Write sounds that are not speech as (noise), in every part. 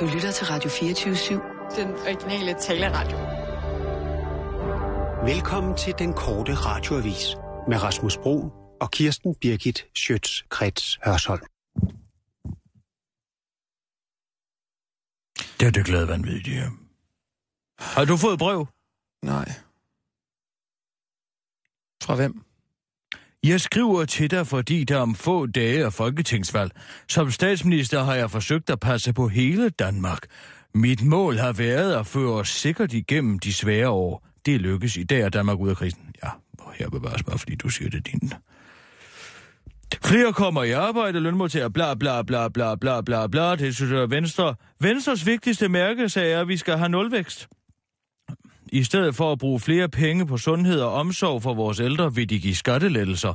Du lytter til Radio 24-7. Den originale taleradio. Velkommen til den korte radioavis med Rasmus Bro og Kirsten Birgit Schøtz-Krets Hørsholm. Det er det glade vanvittigt. ja. Har du fået brev? Nej. Fra hvem? Jeg skriver til dig, fordi der om få dage er folketingsvalg. Som statsminister har jeg forsøgt at passe på hele Danmark. Mit mål har været at føre os sikkert igennem de svære år. Det lykkes. I dag at Danmark ud af krisen. Ja, og her bevares bare, fordi du siger det din. Flere kommer i arbejde, lønmodtager, bla bla bla bla bla bla bla. Det synes jeg er Venstre. Venstres vigtigste mærkesag er, at vi skal have nulvækst. I stedet for at bruge flere penge på sundhed og omsorg for vores ældre, vil de give skattelettelser.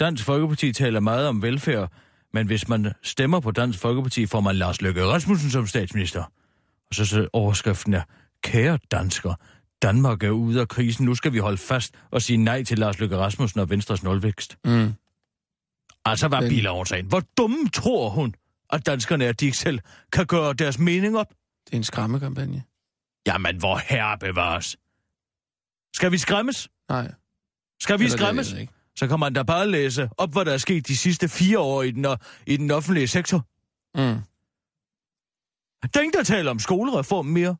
Dansk Folkeparti taler meget om velfærd, men hvis man stemmer på Dansk Folkeparti, får man Lars Løkke Rasmussen som statsminister. Og så, så overskriften er, kære dansker, Danmark er ude af krisen, nu skal vi holde fast og sige nej til Lars Løkke Rasmussen og Venstres nulvækst. Mm. Altså, hvad biler sagen? Hvor dumme tror hun, at danskerne er, at de ikke selv kan gøre deres mening op? Det er en skræmmekampagne. Jamen, hvor herre bevares. Skal vi skræmmes? Nej. Skal vi Eller det- skræmmes? ikke. så kan man da bare læse op, hvad der er sket de sidste fire år i den, i den offentlige sektor. Mm. Er ingen, der taler om skolereform mere.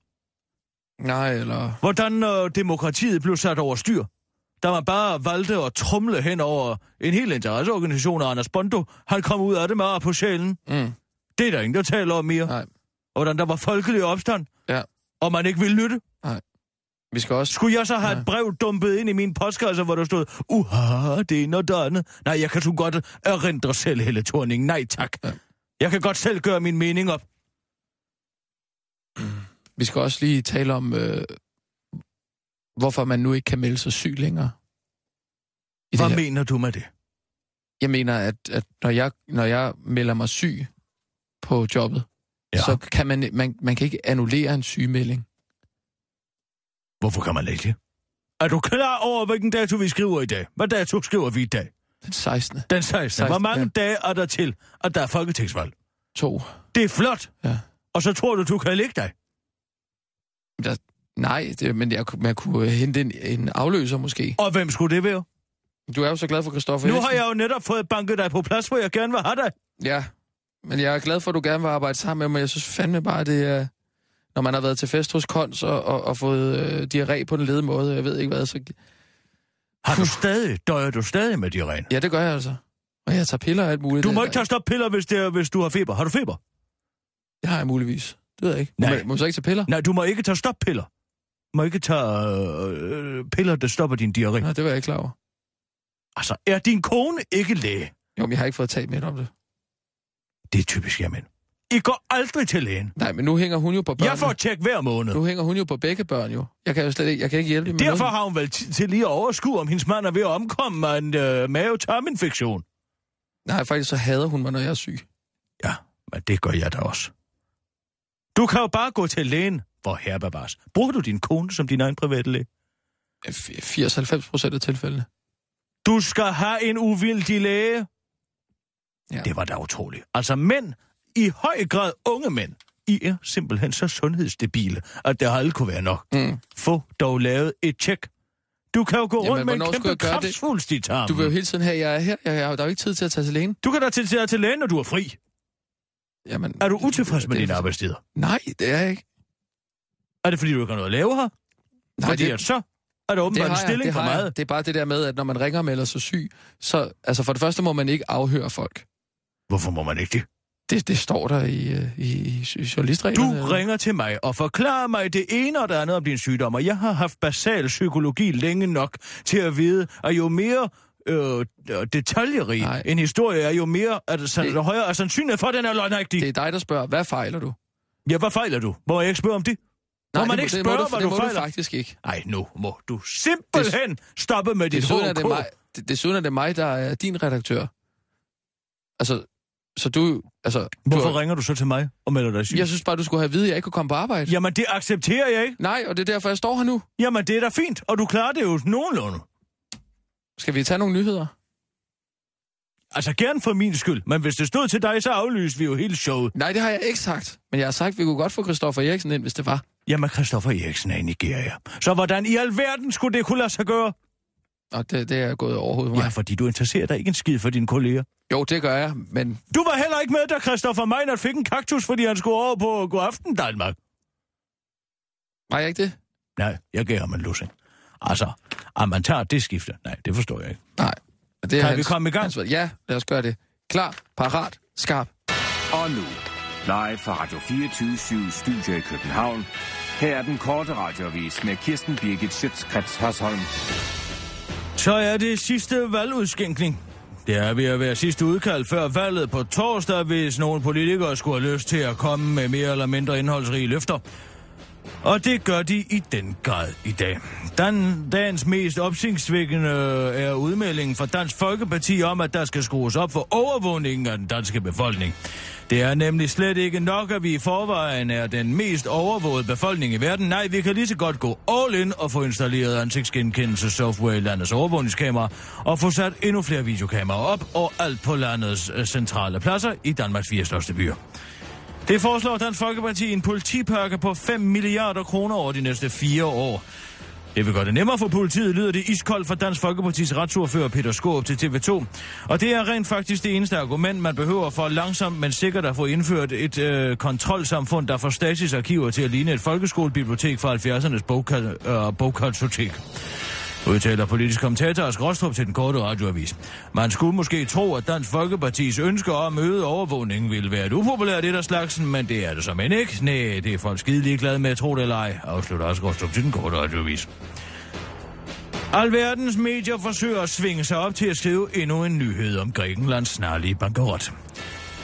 Nej, eller... Hvordan øh, demokratiet blev sat over styr. Da man bare valgte at trumle hen over en hel interesseorganisation, og Anders Bondo, han kom ud af det med på sjælen. Mm. Det er der ingen, der taler om mere. Nej. Og hvordan der var folkelig opstand. Og man ikke ville lytte. Vi skal også... Skulle jeg så have Ja. et brev dumpet ind i min postkasse, hvor der stod, uha, det ene og det andet. Nej, jeg kan sgu godt erindre selv hele turningen. Nej, tak. Ja. Jeg kan godt selv gøre min mening op. Vi skal også lige tale om, øh, hvorfor man nu ikke kan melde sig syg længere. I Hvad mener du med det? Jeg mener, at, at når, jeg, når jeg melder mig syg på jobbet, Ja. så kan man, man, man kan ikke annullere en sygemelding. Hvorfor kan man ikke det? Er du klar over, hvilken dato vi skriver i dag? Hvad dato skriver vi i dag? Den 16. Den 16. 16 Hvor 16, mange ja. dage er der til, at der er folketingsvalg? To. Det er flot. Ja. Og så tror du, du kan ligge dig? Nej, det, men jeg, man kunne hente en, en afløser måske. Og hvem skulle det være? Du er jo så glad for Christoffer Nu Jensen. har jeg jo netop fået banket dig på plads, hvor jeg gerne vil have dig. Ja, men jeg er glad for, at du gerne vil arbejde sammen med mig. Jeg synes fandme bare, det er... Når man har været til fest hos Kons og, og, og fået øh, diarré på den lede måde, jeg ved ikke hvad, så... Har du stadig, døjer du stadig med diarré? Ja, det gør jeg altså. Og jeg tager piller og alt muligt. Du må ikke tage stoppiller, hvis, det er, hvis du har feber. Har du feber? Det har jeg muligvis. Det ved jeg ikke. Må, Nej. man, må man så ikke tage piller? Nej, du må ikke tage stoppiller. Du må ikke tage øh, piller, der stopper din diarré. Nej, det var jeg ikke klar over. Altså, er din kone ikke læge? Jo, men jeg har ikke fået talt med om det. Det er typisk jamen. I går aldrig til lægen. Nej, men nu hænger hun jo på børnene. Jeg får tjek hver måned. Nu hænger hun jo på begge børn jo. Jeg kan jo slet ikke, jeg kan ikke hjælpe dem med Derfor har hun vel til lige at overskue, om hendes mand er ved at omkomme af en øh, mavetarminfektion. Nej, faktisk så hader hun mig, når jeg er syg. Ja, men det gør jeg da også. Du kan jo bare gå til lægen, hvor her bevares. Bruger du din kone som din egen private læge? 80-90 procent af tilfældene. Du skal have en uvildig læge. Ja. Det var da utroligt. Altså mænd, i høj grad unge mænd, I er simpelthen så sundhedsdebile, at det aldrig kunne være nok. Mm. Få dog lavet et tjek. Du kan jo gå Jamen, rundt med en kæmpe det? kræftsvulst i tarmen. Du vil jo hele tiden have, at jeg er her. Jeg, jeg, der er jo ikke tid til at tage til lægen. Du kan da til, til, til lægen, når du er fri. Jamen, Er du utilfreds med det- dine arbejdstider? Nej, det er jeg ikke. Er det fordi, du ikke har noget at lave her? Nej, fordi det, at så er der det åbenbart en har jeg, stilling det for har jeg. meget. Det er bare det der med, at når man ringer og melder sig syg, så altså for det første må man ikke afhøre folk. Hvorfor må man ikke det? Det, det står der i, øh, i, i, i Du journalistreglerne. ringer til mig og forklarer mig det ene og det andet om din sygdom, og jeg har haft basal psykologi længe nok til at vide, at jo mere øh, detaljerig Nej. en historie er, jo mere er det, det... Det- højere er sandsynlighed for, at den er løgnagtig. Det er dig, der spørger, hvad fejler du? Ja, hvad fejler du? Må jeg ikke spørge om det? Må man det, ikke det spørge, må du, hvad det du må fejler? du faktisk ikke. Nej, nu må du simpelthen stoppe med dit Desuden er, det HK. mig, det- desuden er det mig, der er din redaktør. Altså, så du... Altså, Hvorfor du, ringer du så til mig og melder dig syg? Jeg synes bare, du skulle have at vide, at jeg ikke kunne komme på arbejde. Jamen, det accepterer jeg ikke. Nej, og det er derfor, jeg står her nu. Jamen, det er da fint, og du klarer det jo nogenlunde. Skal vi tage nogle nyheder? Altså gerne for min skyld, men hvis det stod til dig, så aflyste vi jo hele showet. Nej, det har jeg ikke sagt. Men jeg har sagt, at vi kunne godt få Christoffer Eriksen ind, hvis det var. Jamen, Christoffer Eriksen er i Nigeria. Så hvordan i alverden skulle det kunne lade sig gøre? Og det, det er gået overhovedet mig. Ja, fordi du interesserer dig ikke en skid for dine kolleger. Jo, det gør jeg, men... Du var heller ikke med, da Christoffer Meinert fik en kaktus, fordi han skulle over på God Aften Danmark. Var jeg ikke det? Nej, jeg gav ham en lussing. Altså, at man tager det skifte. Nej, det forstår jeg ikke. Nej. Det er Kan hans, vi komme i gang? Hans, ja, lad os gøre det. Klar, parat, skarp. Og nu, live fra Radio 24 Studio i København. Her er den korte radiovis med Kirsten Birgit Schøtzgrads Hasholm. Så er det sidste valgudskænkning. Det er ved at være sidste udkald før valget på torsdag, hvis nogle politikere skulle have lyst til at komme med mere eller mindre indholdsrige løfter. Og det gør de i den grad i dag. Dan, dagens mest opsigtsvækkende øh, er udmeldingen fra Dansk Folkeparti om, at der skal skrues op for overvågningen af den danske befolkning. Det er nemlig slet ikke nok, at vi i forvejen er den mest overvågede befolkning i verden. Nej, vi kan lige så godt gå all in og få installeret ansigtsgenkendelsessoftware i landets overvågningskamera og få sat endnu flere videokameraer op og alt på landets øh, centrale pladser i Danmarks fire største byer. Det foreslår Dansk Folkeparti en politipakke på 5 milliarder kroner over de næste fire år. Det vil gøre det nemmere for politiet, lyder det iskoldt fra Dansk Folkepartis retsordfører Peter Skåb til TV2. Og det er rent faktisk det eneste argument, man behøver for langsomt, men sikkert at få indført et øh, kontrolsamfund, der får Stasis arkiver til at ligne et folkeskolebibliotek fra 70'ernes bogka- øh, bogkartotek udtaler politisk kommentator Ask Rostrup til den korte radioavis. Man skulle måske tro, at Dansk Folkepartis ønsker om øget overvågning ville være et upopulært et af slagsen, men det er det som end ikke. Nej, det er folk skide ligeglade med at tro det eller ej, afslutter Ask Rostrup til den korte radioavis. Alverdens medier forsøger at svinge sig op til at skrive endnu en nyhed om Grækenlands snarlige bankerot.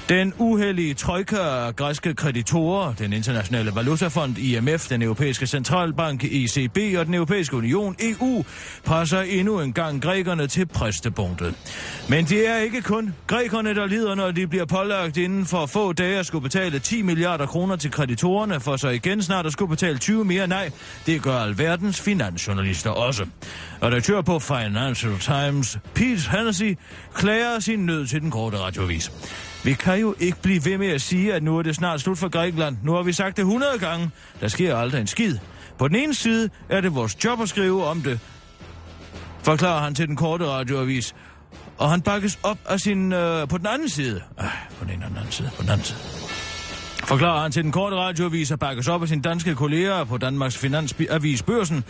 Den uheldige trojka af græske kreditorer, den internationale valutafond IMF, den europæiske centralbank ECB og den europæiske union EU, presser endnu en gang grækerne til præstepunktet. Men det er ikke kun grækerne, der lider, når de bliver pålagt inden for få dage at skulle betale 10 milliarder kroner til kreditorerne, for så igen snart at skulle betale 20 mere. Nej, det gør alverdens finansjournalister også. Redaktør på Financial Times, Pete Hennessy, klager sin nød til den korte radiovis. Vi kan jo ikke blive ved med at sige, at nu er det snart slut for Grækenland. Nu har vi sagt det 100 gange. Der sker aldrig en skid. På den ene side er det vores job at skrive om det, forklarer han til den korte radioavis. Og han bakkes op af sin... Øh, på den anden side. Øh, på den ene anden side. På den anden side. Forklarer han til den korte radioavis og bakkes op af sine danske kolleger på Danmarks Finansavis Børsen.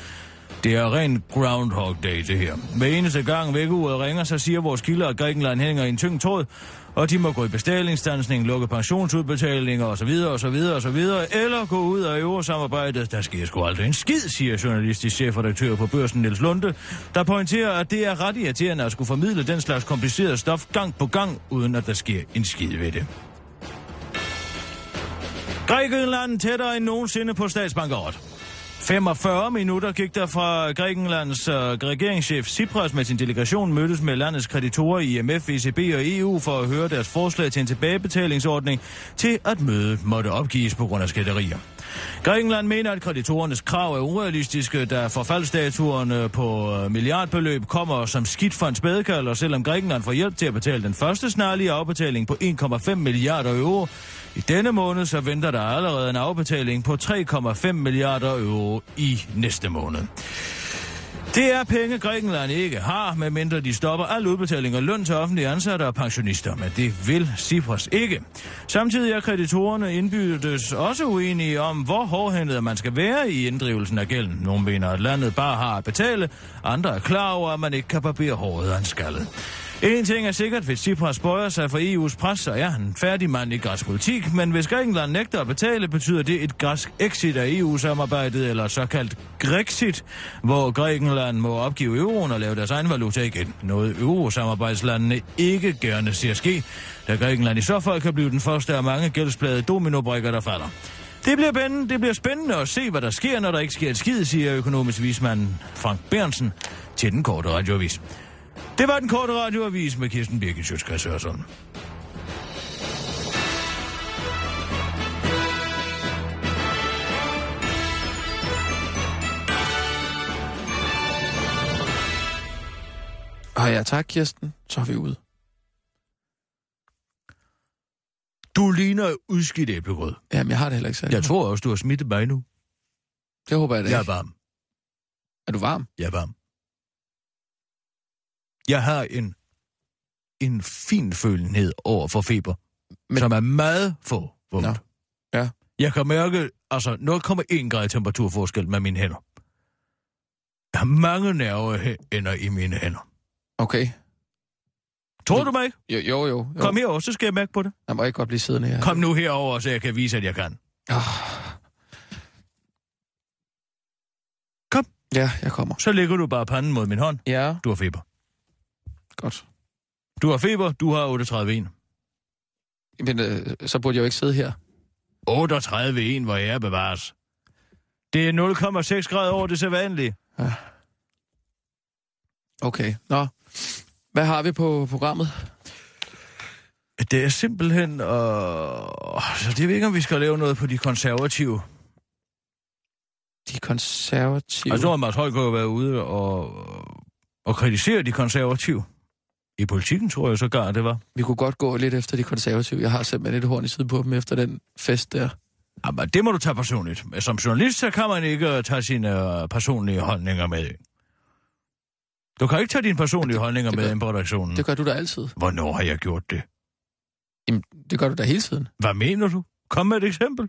Det er ren Groundhog Day, det her. Hver eneste gang vækkeuret ringer, så siger vores kilder, at Grækenland hænger i en tyng tråd, og de må gå i bestillingsstansning, lukke pensionsudbetalinger osv. osv. osv. eller gå ud af eurosamarbejdet. Der sker sgu aldrig en skid, siger journalistisk chefredaktør på børsen Niels Lunde, der pointerer, at det er ret irriterende at skulle formidle den slags kompliceret stof gang på gang, uden at der sker en skid ved det. Grækenland tættere end nogensinde på statsbankerot. 45 minutter gik der fra Grækenlands øh, regeringschef Tsipras med sin delegation mødtes med landets kreditorer i IMF, ECB og EU for at høre deres forslag til en tilbagebetalingsordning til at mødet måtte opgives på grund af skætterier. Grækenland mener, at kreditorernes krav er urealistiske, da forfaldsdatuerne øh, på øh, milliardbeløb kommer som skidt for en spædekald, og selvom Grækenland får hjælp til at betale den første snarlige afbetaling på 1,5 milliarder euro, i denne måned så venter der allerede en afbetaling på 3,5 milliarder euro i næste måned. Det er penge, Grækenland ikke har, medmindre de stopper al udbetaling af løn til offentlige ansatte og pensionister, men det vil Cyprus ikke. Samtidig er kreditorerne indbyttes også uenige om, hvor hårdhændet man skal være i inddrivelsen af gælden. Nogle mener, at landet bare har at betale, andre er klar over, at man ikke kan barbere håret af en skaldet. En ting er sikkert, hvis Tsipras bøjer sig for EU's pres, så er han en færdig mand i græsk politik, men hvis Grækenland nægter at betale, betyder det et græsk exit af EU-samarbejdet, eller såkaldt Grexit, hvor Grækenland må opgive euroen og lave deres egen valuta igen. Noget eurosamarbejdslandene ikke gerne ser ske, da Grækenland i så fald kan blive den første af mange gældsplade dominobrikker, der falder. Det bliver, spændende, det bliver spændende at se, hvad der sker, når der ikke sker et skid, siger økonomisk vismand Frank Bernsen til den korte radioavis. Det var den korte radioavis med Kirsten Birgit Sjøtskreds Hørsson. Og ja, tak, Kirsten. Så er vi ude. Du ligner udskidt æblegrød. Jamen, jeg har det heller ikke særlig. Jeg tror også, du har smittet mig nu. Det håber jeg da Jeg er ikke. varm. Er du varm? Jeg er varm. Jeg har en, en fin følenhed over for feber, Men... Som er meget få vundet. Nå. Ja. Jeg kan mærke, altså 0,1 grad temperaturforskel med mine hænder. Jeg har mange nerveender i mine hænder. Okay. Tror du mig ikke? Jo, jo, jo. jo. Kom herover, så skal jeg mærke på det. Jeg må ikke godt blive siddende her. Kom nu herover, så jeg kan vise, at jeg kan. Ah. Kom. Ja, jeg kommer. Så lægger du bare panden mod min hånd. Ja, Du har feber. Godt. Du har feber, du har 38,1. Men øh, så burde jeg jo ikke sidde her. 38,1, hvor jeg bevares. Det er 0,6 grader over det sædvanlige. Okay. Nå. Hvad har vi på programmet? Det er simpelthen... Øh... Så det ved ikke, om vi skal lave noget på de konservative. De konservative. Altså, nu har Mads Højgaard været ude og, og kritisere de konservative. I politikken, tror jeg sågar, det var. Vi kunne godt gå lidt efter de konservative. Jeg har simpelthen et horn i siden på dem efter den fest der. Jamen, det må du tage personligt. Som journalist, så kan man ikke øh, tage sine øh, personlige holdninger med. Du kan ikke tage dine personlige holdninger det med gør- ind på redaktionen. Det gør du da altid. Hvornår har jeg gjort det? Jamen, det gør du da hele tiden. Hvad mener du? Kom med et eksempel.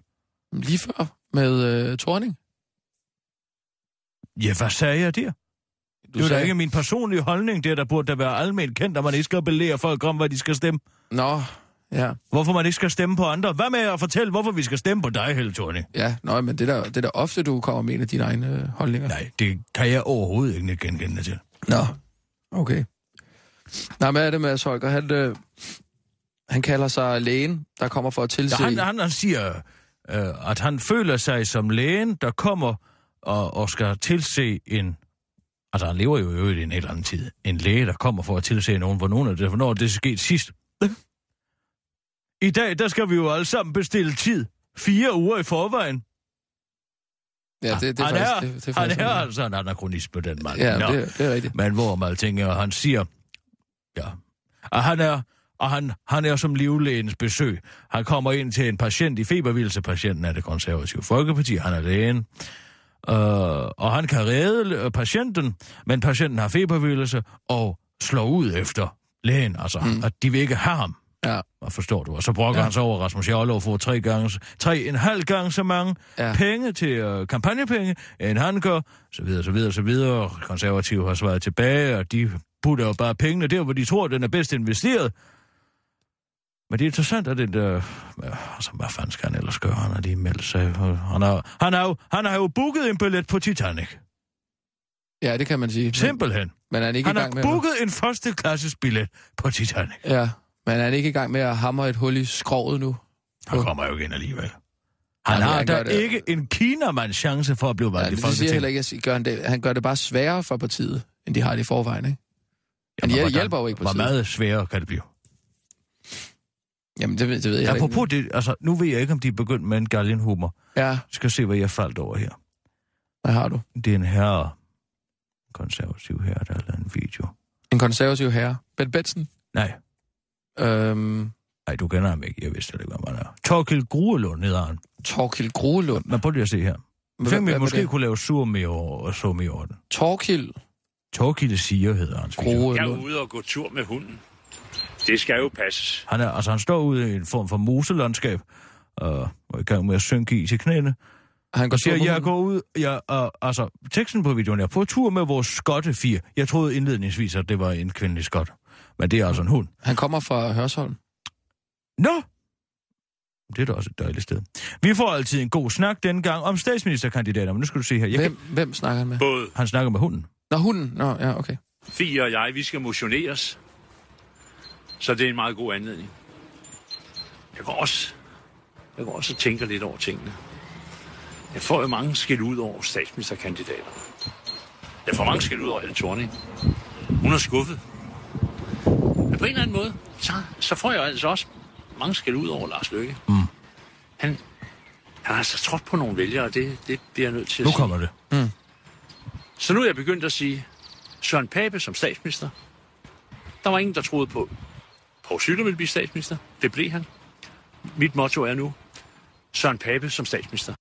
Lige før med øh, Torning. Ja, hvad sagde jeg der? Du Det er da ikke min personlige holdning, det er, der burde da være almindeligt kendt, at man ikke skal belære folk om, hvad de skal stemme. Nå, ja. Hvorfor man ikke skal stemme på andre. Hvad med at fortælle, hvorfor vi skal stemme på dig, Helle Thorning? Ja, nå, men det er da, det er da ofte, du kommer med en af dine egne øh, holdninger. Nej, det kan jeg overhovedet ikke genkende til. Nå, okay. Nej, hvad er det med Holger? Han, øh, han kalder sig lægen, der kommer for at tilse... Ja, han, han, han siger, øh, at han føler sig som lægen, der kommer og, og skal tilse en... Altså, han lever jo i øvrigt i en helt anden tid. En læge, der kommer for at tilse nogen, hvor nogen af det, hvornår det er sket sidst. I dag, der skal vi jo alle sammen bestille tid. Fire uger i forvejen. ja, det, det er han faktisk... er, det, det er han faktisk er altså en anachronist på den mand. Ja, Nå. det, det er rigtigt. Men hvor man tænker, han siger, ja, at han er, og han, han er som livlægens besøg. Han kommer ind til en patient i febervildelse. Patienten er det konservative folkeparti, han er lægen. Uh, og han kan redde øh, patienten, men patienten har febervildelse og slår ud efter lægen. Altså, mm. at de vil ikke have ham. Ja, Hvad forstår du? Og så brokker Ja. han sig over, Rasmus Jarlov får tre, gange, tre en halv gang så mange Ja. penge til øh, kampagnepenge, end han gør, så videre, så videre, så videre. Konservative har svaret tilbage, og de putter jo bare pengene der, hvor de tror, den er bedst investeret. Men det er interessant, at den der... Ja, altså, hvad fanden skal han ellers gøre? Han har lige meldt sig. Han har, han har, jo, han har jo booket en billet på Titanic. ja, det kan man sige. Simpelthen. men er han ikke Han i har gang med... booket en førsteklasses billet på Titanic. At, ja, men er han ikke i gang med at hamre et hul i skroget nu? Han kommer jo igen alligevel. Han men har han da ikke en kinamands chance for at blive Ja, valgt i det siger Folketinget. heller ikke. Jeg siger, gør han, det, han gør det bare sværere for partiet, end de har det i forvejen, ikke? Han Jamen, hjæl- hvordan- hjælper jo ikke Hvor partiet. meget sværere kan det blive? Jamen, det, ved- det ved jeg Apropos det, altså, nu ved jeg ikke, om de er begyndt med en galgenhumor. ikke. Ja, Jeg skal se, hvad jeg faldt over her. hvad har du? Det er en herre, en konservativ herre, der har lavet en video. En konservativ herre. Ben Benson. Nej, Øhm, nej, du kender ham ikke. Jeg vidste ikke, hvad man er. Torkild Gruelund hedder han. Torkild Gruelund. Men prøv lige at se her. Jeg tænkte, vi måske det? kunne lave sur med og så med over den. Torkild Torkild siger, hedder hans video. Jeg er Gruelund. ude og gå tur med hunden. Det skal jo passes. Han, er, altså, han står ude i en form for moselandskab, øh, og er i gang med at synke i knæene. Han går Og siger, jeg går ud, jeg, uh, altså, teksten på videoen er på tur med vores skotte fire. Jeg troede indledningsvis, at det var en kvindelig skot. Men det er altså en hund. Han kommer fra Hørsholm. Nå! Det er da også et dejligt sted. Vi får altid en god snak denne gang om statsministerkandidater, men nu skal du se her. Jeg Hvem, hvem snakker han med? Både Kan, han snakker med hunden. Nå, hunden. Nå, ja, okay. Fie og jeg, vi skal motioneres. Så det er en meget god anledning. Jeg går også, jeg går også og tænker lidt over tingene. Jeg får jo mange skæld ud over statsministerkandidater. Jeg får mange skæld ud over Helle Thorning. Hun er skuffet. Men på en eller anden måde, så, så får jeg altså også mange skæld ud over Lars Løkke. Mm. Han, han har altså trådt på nogle vælgere, og det, det bliver jeg nødt til at Nu sige. kommer det. Så nu er jeg begyndt at sige, Søren Pape som statsminister. Der var ingen, der troede på, Poul Slytter ville blive statsminister. Det blev han. Mit motto er nu, Søren Pape som statsminister.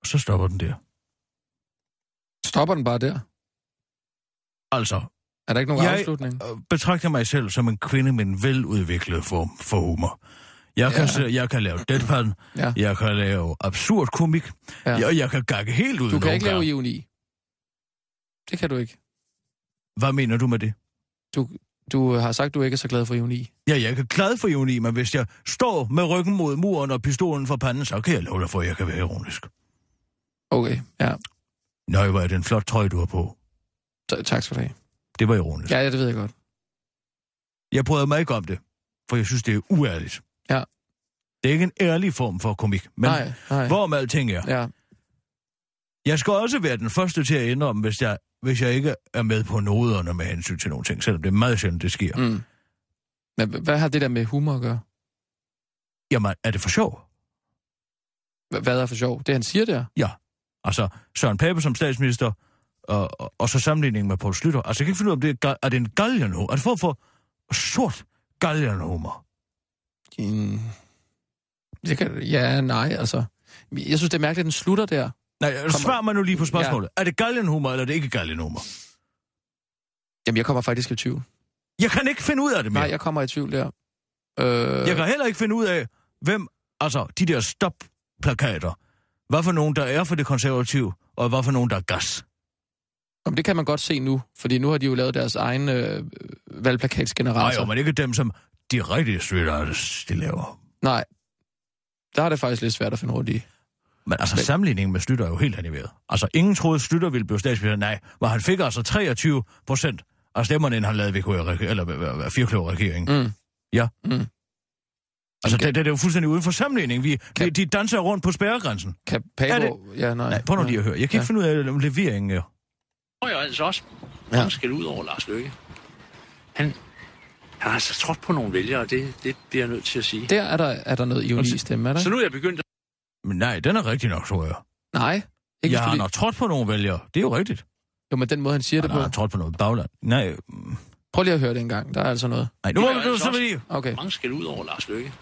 Og så stopper den der. Stopper den bare der? Altså, Er der ikke nogen Jeg- afslutning? øh, betragter mig selv som en kvinde med en veludviklet form for humor. Jeg kan, Ja. jeg kan lave deadpan, Ja. jeg kan lave absurd komik, Ja. ja. jeg, jeg kan gakke helt ud Du kan ikke lave gange. ironi. Det kan du ikke. Hvad mener du med det? Du, du har sagt, du ikke er så glad for ironi. Ja, jeg er glad for ironi, men hvis jeg står med ryggen mod muren og pistolen for panden, så kan jeg love dig for, at jeg kan være ironisk. Okay, ja. Nøj, hvor er det en flot trøje, du har på. T- tak skal du have. Det var ironisk. Ja, ja, det ved jeg godt. Jeg bryder mig ikke om det, for jeg synes, det er uærligt. Ja. Det er ikke en ærlig form for komik, men nej, nej. hvorom alting er. Ja, Jeg skal også være den første til at indrømme, hvis jeg, hvis jeg ikke er med på noderne med hensyn til nogle ting, selvom det er meget sjældent, det sker. Mm. Men hvad har det der med humor at gøre? Jamen, er det for sjov? H- Hvad er for sjov? Det, han siger der? Ja. Altså, Søren Pape som statsminister, og, og, og så sammenligning med Poul Slytter. Altså, jeg kan ikke finde ud af, om det er, er det en galgenhumor? Er det for, for sort galgenhumor? Mm. Det kan, ja, nej, altså. Jeg synes, det er mærkeligt, at den slutter der. Nej, Kommer- svar mig nu lige på spørgsmålet. Ja. Er det galgenhumor, eller er det ikke galgenhumor? Jamen, jeg kommer faktisk i tvivl. Jeg kan ikke finde ud af det mere. Nej, jeg kommer i tvivl der. Øh, Jeg kan heller ikke finde ud af, hvem, altså de der stop-plakater, hvad for nogen, der er for det konservative, og hvad for nogen, der er gas. Jamen, det kan man godt se nu, fordi nu har de jo lavet deres egen øh, Nej, valgplakatsgenerator. jo, men ikke dem, som de rigtige street artists, de laver. Nej, der er det faktisk lidt svært at finde rundt i. Men altså, Men- sammenligningen med Slytter er jo helt animeret. Altså, ingen troede, Slytter ville blive statsminister. Nej, hvor han fik altså 23 procent af stemmerne, inden han lavede VK, eller firkløver-regeringen. Mm. Ja. Mm. Altså, Okay. det, det, er jo fuldstændig uden for sammenligning. Vi, vi, de danser rundt på spærregrænsen. Kan Pago... Er det- Ja, nej. Nej, prøv nu lige at høre. Jeg kan ikke Ja. finde ud af, om leveringen er. Og jeg altså også Ja. mange skal ud over Lars Løkke. Han, han har altså trådt på nogle vælgere, det, det bliver jeg nødt til at sige. Der er der, er der noget ironi i stemmen, er der? Så nu er jeg begyndt Men nej, den er rigtig nok, tror jeg. Nej. Ikke jeg hvis har du nok trådt på nogle vælgere. Det er jo rigtigt. Jo, men den måde, han siger Han det på. har trådt på noget bagland. Nej, mm, Prøv lige at høre det en gang. Der er altså noget. nej nu må altså så lige. Okay. mange skal ud over Lars Løkke.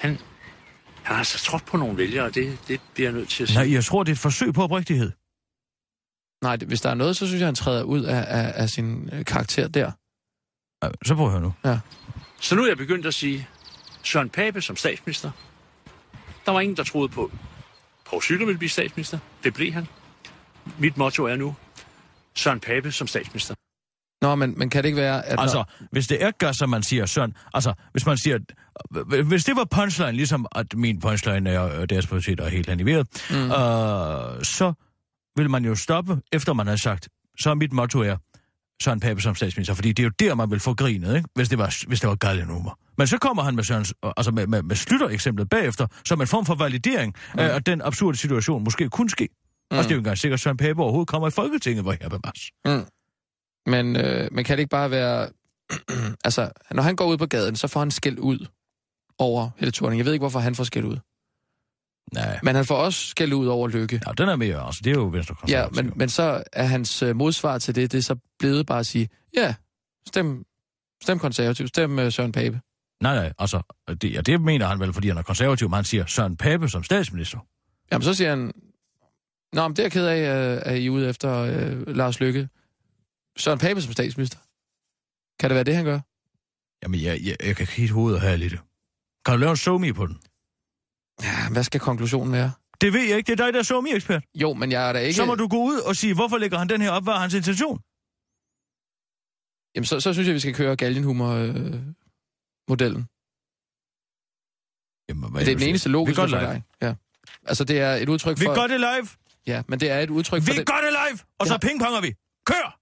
Han, han har altså trådt på nogle vælgere, det, det bliver jeg nødt til at sige. Nej, jeg tror, det er et forsøg på oprigtighed. Nej, hvis der er noget, så synes jeg, han træder ud af, af, af sin øh, karakter der. Ja, Så prøv at høre nu. Så nu er jeg begyndt at sige, Søren Pape som statsminister. Der var ingen, der troede på, Poul Slytter ville blive statsminister. Det blev han. Mit motto er nu, Søren Pape som statsminister. Nå, men, men kan det ikke være, at... Altså, Når, hvis det er gas, som man siger, Søren, altså, hvis man siger, hvis det var punchline, ligesom at min punchline er, og deres politik er helt animeret, Mm. mm. øh, så vil man jo stoppe, efter man har sagt, så mit motto er, Søren Pape som statsminister, fordi det er jo der, man vil få grinet, ikke? Hvis det var, hvis det var galgenummer. Men så kommer han med, Sørens, altså med, med, med Slytter-eksemplet bagefter, som en form for validering mm. af, at den absurde situation måske kunne ske. Mm. Altså, det er jo ikke engang sikkert, at Søren Pape overhovedet kommer i Folketinget, hvor jeg bevares. mm. men, øh, men kan det ikke bare være... (clears throat) altså, når han går ud på gaden, så får han skæld ud over Helle Thorning. Jeg ved ikke, hvorfor han får skæld ud. Nej. Men han får også skæld ud over Lykke. Ja, den er mere, altså, det er jo venstre Ja, men, men så er hans øh, modsvar til det, det er så blevet bare at sige, ja, stem, stem konservativ, stem øh, Søren Pape. Nej, nej, altså, det, ja, det mener han vel, fordi han er konservativ, men han siger Søren Pape som statsminister. Jamen, så siger han, Nå, men det er jeg ked af, øh, at I er ude efter øh, Lars Lykke. Søren Pape som statsminister. Kan det være det, han gør? Jamen, jeg, jeg, jeg kan kigge hovedet her lidt. Kan du lave en somi på den? Ja, hvad skal konklusionen være? Det ved jeg ikke, det er dig, der er somi-ekspert. Jo, men jeg er da ikke... Så må du gå ud og sige, hvorfor lægger han den her op, hvad er hans intention? Jamen, så, så synes jeg, vi skal køre galgenhumor-modellen. Jamen, det er den eneste Vi logiske gør det live. forklaring. Ja. Altså, det er et udtryk Vi for... gør det live. Ja, men det er et udtryk for... Vi det... gør det live. Og så Ja. pingponger vi. Kør!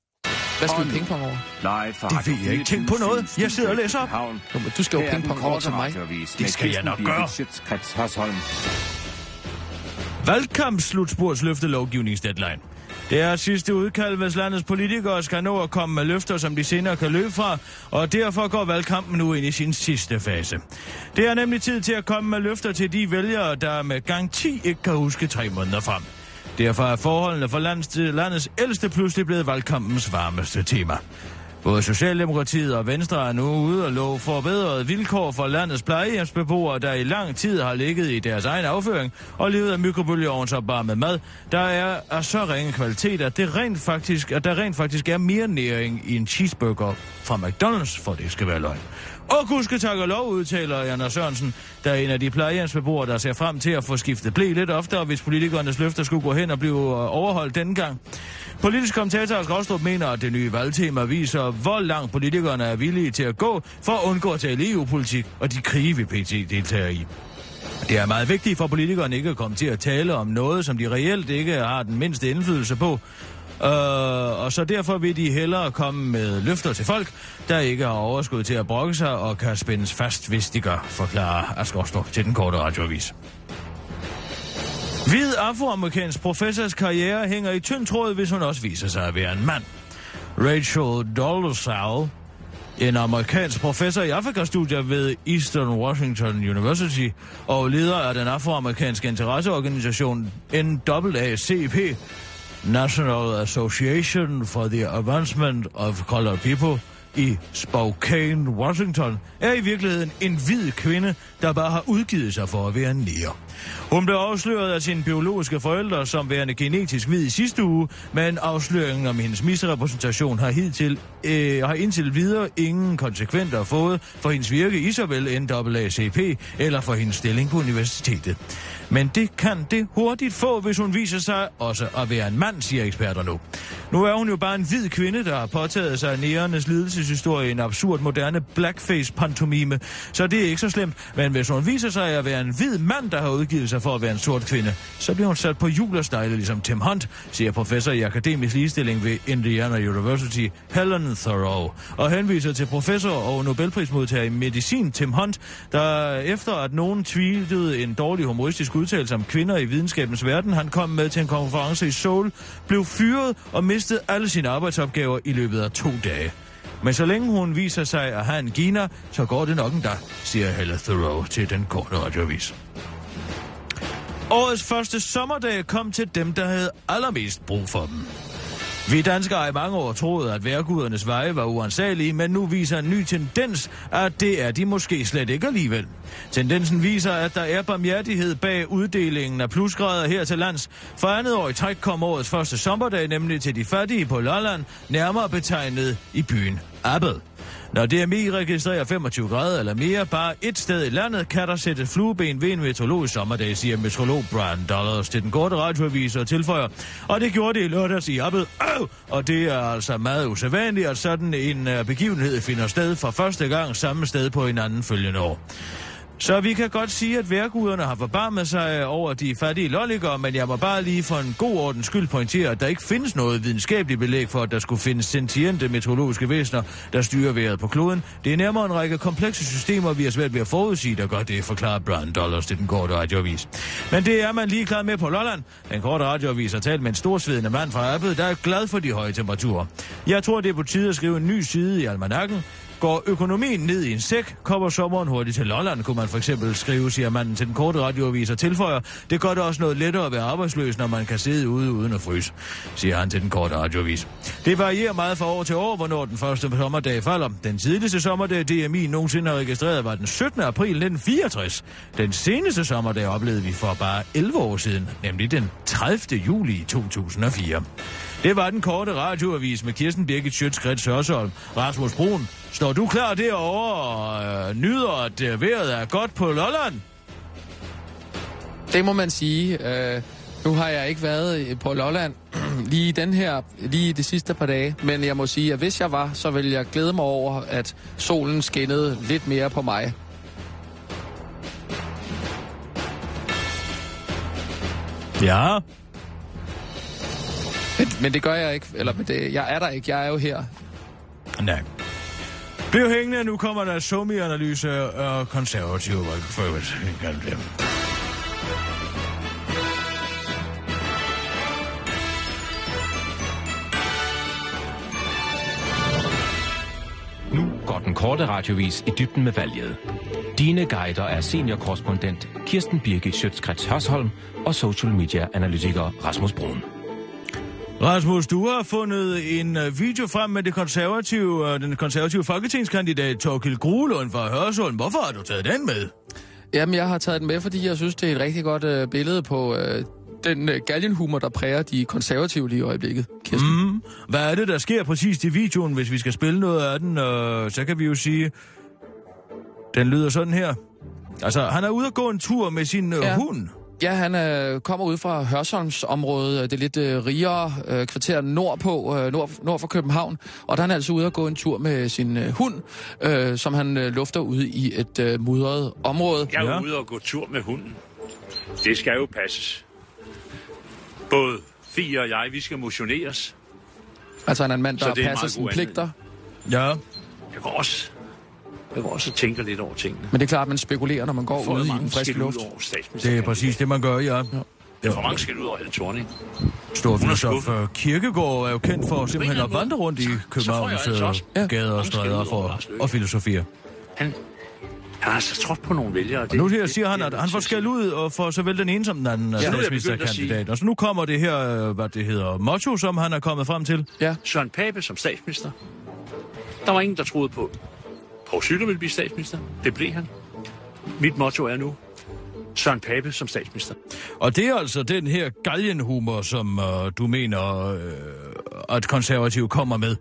Hvad skal vi pingpong over? Live fra Det ved jeg ikke. Tænk på noget. Jeg sidder og læser op. Jo, men du skal jo er pingpong over til mig. Det skal jeg nok gøre. Schøtzgrads Hasholm. Valgkampslutspursløfte-lovgivningsdeadline. Det er sidste udkald, hvis landets politikere skal nå at komme med løfter, som de senere kan løbe fra, og derfor går valgkampen nu ind i sin sidste fase. Det er nemlig tid til at komme med løfter til de vælgere, der med gang 10 ikke kan huske tre måneder frem. Derfor er forholdene for landets, landets ældste pludselig blevet valgkampens varmeste tema. Både Socialdemokratiet og Venstre er nu ude og love forbedrede vilkår for landets plejehjemsbeboere, der i lang tid har ligget i deres egen afføring og levet af mikrobølgeovnsopvarmet mad, der er af så ringe kvalitet, at, det rent faktisk, at der rent faktisk er mere næring i en cheeseburger fra McDonald's, for det skal være løgn. Og gudske tak og lov, udtaler Jan Sørensen, der er en af de plejehjemsbeboere, der ser frem til at få skiftet blæ lidt oftere, hvis politikernes løfter skulle gå hen og blive øh, overholdt denne gang. Politisk kommentator Rostrup mener, at det nye valgtema viser, hvor langt politikerne er villige til at gå for at undgå at tale EU-politik og de krige, vi pt. deltager i. Det er meget vigtigt for politikerne ikke at komme til at tale om noget, som de reelt ikke har den mindste indflydelse på, Øh, og så derfor vil de hellere komme med løfter til folk, der ikke har overskud til at brokke sig og kan spændes fast, hvis de gør, forklarer Asgaard til den korte radioavis. Hvid afroamerikansk professors karriere hænger i tynd tråd, hvis hun også viser sig at være en mand. Rachel Dolezal, en amerikansk professor i Afrikastudier ved Eastern Washington University og leder af den afroamerikanske interesseorganisation NAACP, National Association for the Advancement of Colored People i Spokane, Washington, er i virkeligheden en hvid kvinde, der bare har udgivet sig for at være en nære. Hun blev afsløret af sine biologiske forældre som værende genetisk hvid i sidste uge, men afsløringen om hendes misrepræsentation har, hidtil, øh, har indtil videre ingen konsekventer fået for hendes virke i såvel NAACP eller for hendes stilling på universitetet. Men det kan det hurtigt få, hvis hun viser sig også at være en mand, siger eksperter nu. Nu er hun jo bare en hvid kvinde, der har påtaget sig nærernes lidelseshistorie i en absurd moderne blackface-pantomime, så det er ikke så slemt. Men hvis hun viser sig at være en hvid mand, der har udgivet sig for at være en sort kvinde, så bliver hun sat på jul og stejle ligesom Tim Hunt, siger professor i akademisk ligestilling ved Indiana University, Helen Thoreau, og henviser til professor og Nobelprismodtager i medicin Tim Hunt, der efter at nogen tweetede en dårlig humoristisk udtalelse om kvinder i videnskabens verden, han kom med til en konference i Seoul, blev fyret og mistede alle sine arbejdsopgaver i løbet af to dage. Men så længe hun viser sig at have en Gina, så går det nok en dag, siger Helle Thoreau til den korte radiovis. Årets første sommerdag kom til dem, der havde allermest brug for dem. Vi danskere har i mange år troet, at værgudernes veje var uansagelige, men nu viser en ny tendens, at det er de måske slet ikke alligevel. Tendensen viser, at der er barmhjertighed bag uddelingen af plusgrader her til lands. For andet år i træk kom årets første sommerdag nemlig til de fattige på Lolland, nærmere betegnet i byen Abel. Når DMI registrerer 25 grader eller mere bare et sted i landet, kan der sætte flueben ved en meteorologisk sommerdag, siger meteorolog Brian Dollars til den korte radioavis og tilføjer. Og det gjorde det i lørdags i Appet. Øh! Og det er altså meget usædvanligt, at sådan en øh, begivenhed finder sted for første gang samme sted på en anden følgende år. Så vi kan godt sige, at værguderne har forbarmet sig øh, over de fattige lollikere, men jeg må bare lige for en god ordens skyld pointere, at der ikke findes noget videnskabeligt belæg for, at der skulle findes sentiente meteorologiske væsener, der styrer vejret på kloden. Det er nærmere en række komplekse systemer, vi har svært ved at forudsige, der gør det, forklarer Brian Dollars til den korte radioavis. Men det er man lige klar med på Lolland. Den korte radioavis har talt med en storsvedende mand fra Appel, der er glad for de høje temperaturer. Jeg tror, det er på tide at skrive en ny side i almanakken. Går økonomien ned i en sæk, kommer sommeren hurtigt til Lolland, kunne man for eksempel skrive, siger manden til den korte radioavis og tilføjer. Det gør det også noget lettere at være arbejdsløs, når man kan sidde ude uden at fryse, siger han til den korte radioavis. Det varierer meget fra år til år, hvornår den første sommerdag falder. Den tidligste sommerdag, DMI nogensinde har registreret, var den 17. april 1964. Den seneste sommerdag oplevede vi for bare 11 år siden, nemlig den 30. juli 2004. Det var den korte radioavis med Kirsten Birgit Schøtzgrads Hørsholm. Rasmus Brun, står du klar derovre og øh, nyder, at øh, vejret er godt på Lolland? Det må man sige. Øh, nu har jeg ikke været på Lolland (clears throat) lige den her, lige de sidste par dage, men jeg må sige, at hvis jeg var, så ville jeg glæde mig over, at solen skinnede lidt mere på mig. Ja, Men, det gør jeg ikke, eller men det, jeg er der ikke, jeg er jo her. nej. Bliv hængende, nu kommer der somi-analyse og konservative, hvad går den korte radiovis i dybden med valget. Dine guider er seniorkorrespondent Kirsten Birgit Schøtzgrads Hørsholm og social media analytiker Rasmus Brun. Rasmus, du har fundet en øh, video frem med det konservative, øh, den konservative folketingskandidat Torkild Gruelund fra Hørsholm. Hvorfor har du taget den med? Jamen, jeg har taget den med, fordi jeg synes, det er et rigtig godt øh, billede på øh, den øh, galgenhumor, der præger de konservative lige i øjeblikket. Kirsten. Mm. Hvad er det, der sker præcis i videoen, hvis vi skal spille noget af den? Øh, så kan vi jo sige, den lyder sådan her. Altså, han er ude at gå en tur med sin øh, Ja. hund. Ja, han øh, kommer ud fra Hørsholmsområdet, det lidt øh, rigere øh, kvarter nordpå, øh, nord, nord for København. Og der er han altså ude at gå en tur med sin øh, hund, øh, som han øh, lufter ude i et øh, mudret område. Jeg er Ja. ude og gå tur med hunden. Det skal jo passes. Både Fie og jeg, vi skal motioneres. Altså han er en mand, der er passer sine pligter. Ja. Jeg går også, jeg går også og tænker lidt over tingene. Men det er klart, at man spekulerer, når man går ude i den friske ud luft. over statsminister. Det er præcis det, man gør, ja. Der er for mange skæld ud over Helle Thorning. Stor er filosof øh, Kirkegaard er jo kendt for simpelthen at vandre rundt i så Københavns altså også øh, Ja. gader og stræder ud for og filosofere. Han, han har altså trådt på nogle vælgere. Og nu her siger han, at han får skæld ud og for såvel den ene som den anden Ja, er at statsministerkandidat. Og så nu kommer det her, øh, hvad det hedder, motto, som han er kommet frem til. Ja, Søren Pape som statsminister. Der var ingen, der troede på, Poul Slytter ville blive statsminister. Det blev han. Mit motto er nu, Søren Pape som statsminister. Og det er altså den her galgenhumor, som øh, du mener, øh, at konservative kommer med.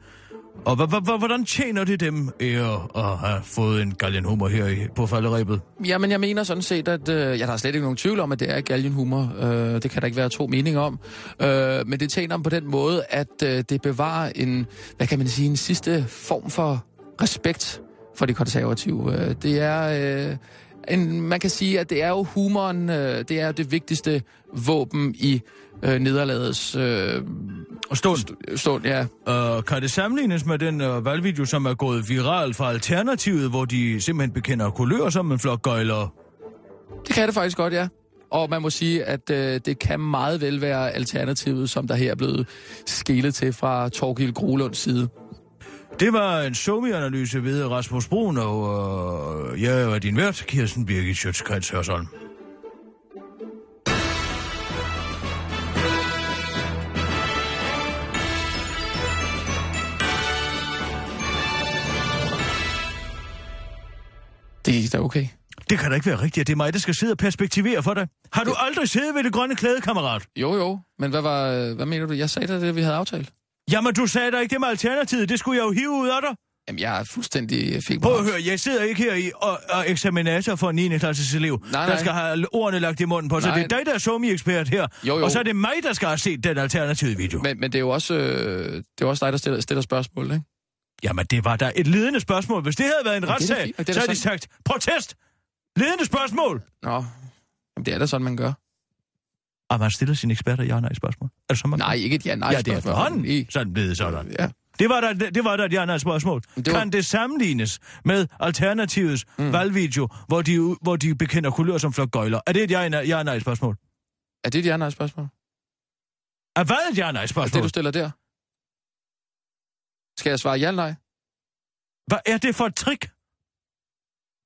Og h- h- h- hvordan tjener det dem ære at have fået en galgenhumor her i, på falderæbet? Jamen, jeg mener sådan set, at... Øh, ja, der er slet ikke nogen tvivl om, at det er galgenhumor. Øh, det kan der ikke være to meninger om. Øh, men det tjener dem på den måde, at øh, det bevarer en, hvad kan man sige, en sidste form for respekt for de konservative. Øh, det er... Øh, en, man kan sige, at det er jo humoren, øh, det er det vigtigste våben i øh, nederlagets øh, Og stund, stund. Ja, øh, kan det sammenlignes med den øh, valgvideo, som er gået viral fra Alternativet, hvor de simpelthen bekender kulør som en flok gøjlere? Det kan det faktisk godt, ja. Og man må sige, at øh, det kan meget vel være alternativet, som der her er blevet skelet til fra Torgild Grolunds side. Det var en somi-analyse ved Rasmus Brun, og øh, jeg er din vært, Kirsten Birgit Sjøtskrets Hørsholm. Det er da okay. Det kan da ikke være rigtigt, det er mig, der skal sidde og perspektivere for dig. Har du aldrig siddet ved det grønne klæde, kammerat? Jo, jo. Men hvad, var, øh, hvad mener du? Jeg sagde da det, vi havde aftalt. Jamen, du sagde da ikke det med alternativet. Det skulle jeg jo hive ud af dig. Jamen, jeg er fuldstændig fik Prøv at høre, jeg sidder ikke her i og, og eksaminator for en 9. klasses elev, Nej, der nej. skal have ordene lagt i munden på. Så Nej. det er dig, der er somi-ekspert her. Jo, jo. Og så er det mig, der skal have set den alternative video. Men... Men, det er jo også, øh, det er også dig, der stiller, stiller spørgsmål, ikke? Jamen, det var da et ledende spørgsmål. Hvis det havde været en det er retssag, fint, og det er så havde de sagt, protest! Ledende spørgsmål! Nå, Jamen, det er da sådan, man gør. Og man stiller sine eksperter ja nej spørgsmål. Er det sådan, man Nej, ikke et Ja, det er spørgsmål. efterhånden I- sådan blevet sådan. Ja. Det var da, det var da et ja spørgsmål. Det Det var- Kan det sammenlignes med Alternativets mm. valgvideo, hvor de, hvor de bekender kulør som flok gøjler? Er det et ja spørgsmål? Er det et ja-nej spørgsmål? Er hvad et ja Er det, spørgsmål? du stiller der? Skal jeg svare ja eller nej? Hvad er det for et trick?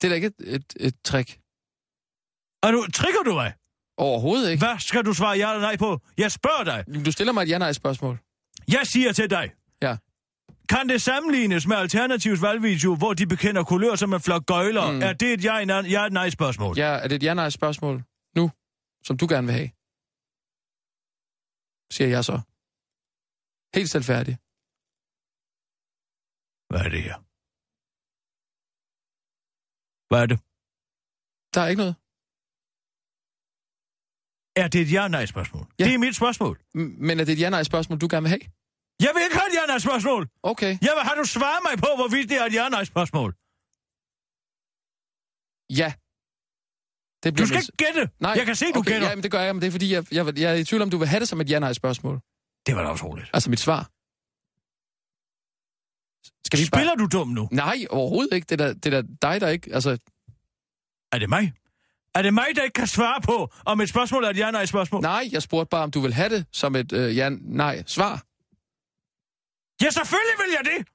Det er da ikke et, et, et trick. Er du, trigger du mig? Overhovedet ikke. Hvad skal du svare ja eller nej på? Jeg spørger dig. Du stiller mig et ja-nej spørgsmål. Jeg siger til dig. Ja. Kan det sammenlignes med Alternativets valgvideo, hvor de bekender kulør som en flok gøjler? Mm. Er det et ja eller ja, er det et ja-nej spørgsmål nu, som du gerne vil have? Siger jeg så. Helt selvfærdig. Hvad er det her? Hvad er det? Der er ikke noget. Er det et ja-nej spørgsmål? Ja. Det er mit spørgsmål. M- Men er det et ja-nej spørgsmål, du gerne vil have? Jeg vil ikke have et ja-nej spørgsmål. Okay. Jeg vil have, du svarer mig på, hvorvidt det er et ja-nej spørgsmål. Ja. Det Du bliver skal med- ikke gætte. Nej, Jeg kan se, du okay, gætter. Ja, men det gør jeg, men det er fordi, jeg, jeg, jeg er i tvivl om, du vil have det som et ja-nej spørgsmål. Det var da roligt. Altså mit svar. Skal vi Spiller du dum nu? Bare... Nej, overhovedet ikke. Det er, da, det er da dig, der ikke... Altså, Er det mig? Er det mig, der ikke kan svare på, om et spørgsmål er et ja-nej spørgsmål? nej, jeg spurgte bare, om du vil have det som et øh, ja-nej-svar. Ja, selvfølgelig vil jeg det.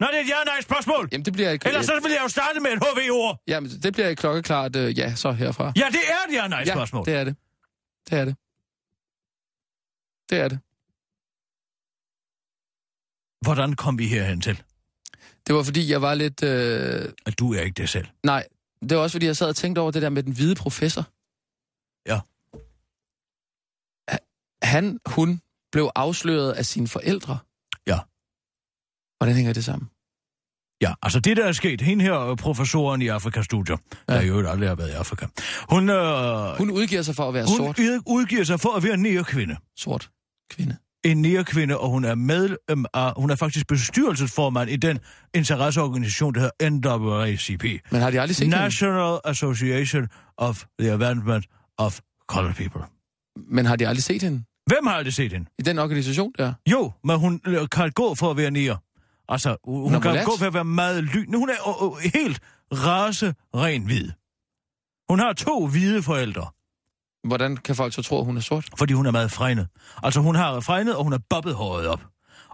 Når det er et ja-nej spørgsmål. Jamen, det bliver ikke... Ellers så vil jeg jo starte med et HV-ord. Jamen, det bliver et klokkeklart øh, ja, så herfra. Ja, det er et ja-nej spørgsmål. Ja, det er det. Det er det. Det er det. Hvordan kom vi herhen til? Det var fordi, jeg var lidt... Øh... At du er ikke det selv. Nej, det var også fordi, jeg sad og tænkte over det der med den hvide professor. Ja. Han, hun, blev afsløret af sine forældre. Ja. Hvordan hænger det sammen? Ja, altså det, der er sket, hende her, øh, professoren i Afrika-studier, ja. der jo aldrig har været i Afrika, hun, øh, Hun udgiver sig for at være hun sort. udgiver sig for at være en kvinde. Sort kvinde. En kvinde, og hun er medlem af, hun er faktisk bestyrelsesformand i den interesseorganisation, der hedder NAACP. Men har de aldrig set hende? National Association of the Advancement of Colored People. Men har de aldrig set hende? Hvem har aldrig set hende? I den organisation der? Jo, men hun øh, kan gå for at være nier. Altså, hun, hun er kan gå for at være meget lyn. Hun er øh, øh, helt rase ren hvid. Hun har to hvide forældre, Hvordan kan folk så tro, at hun er sort? fordi hun er meget fregnet. Altså, hun har fregnet, og hun er bobbet håret op.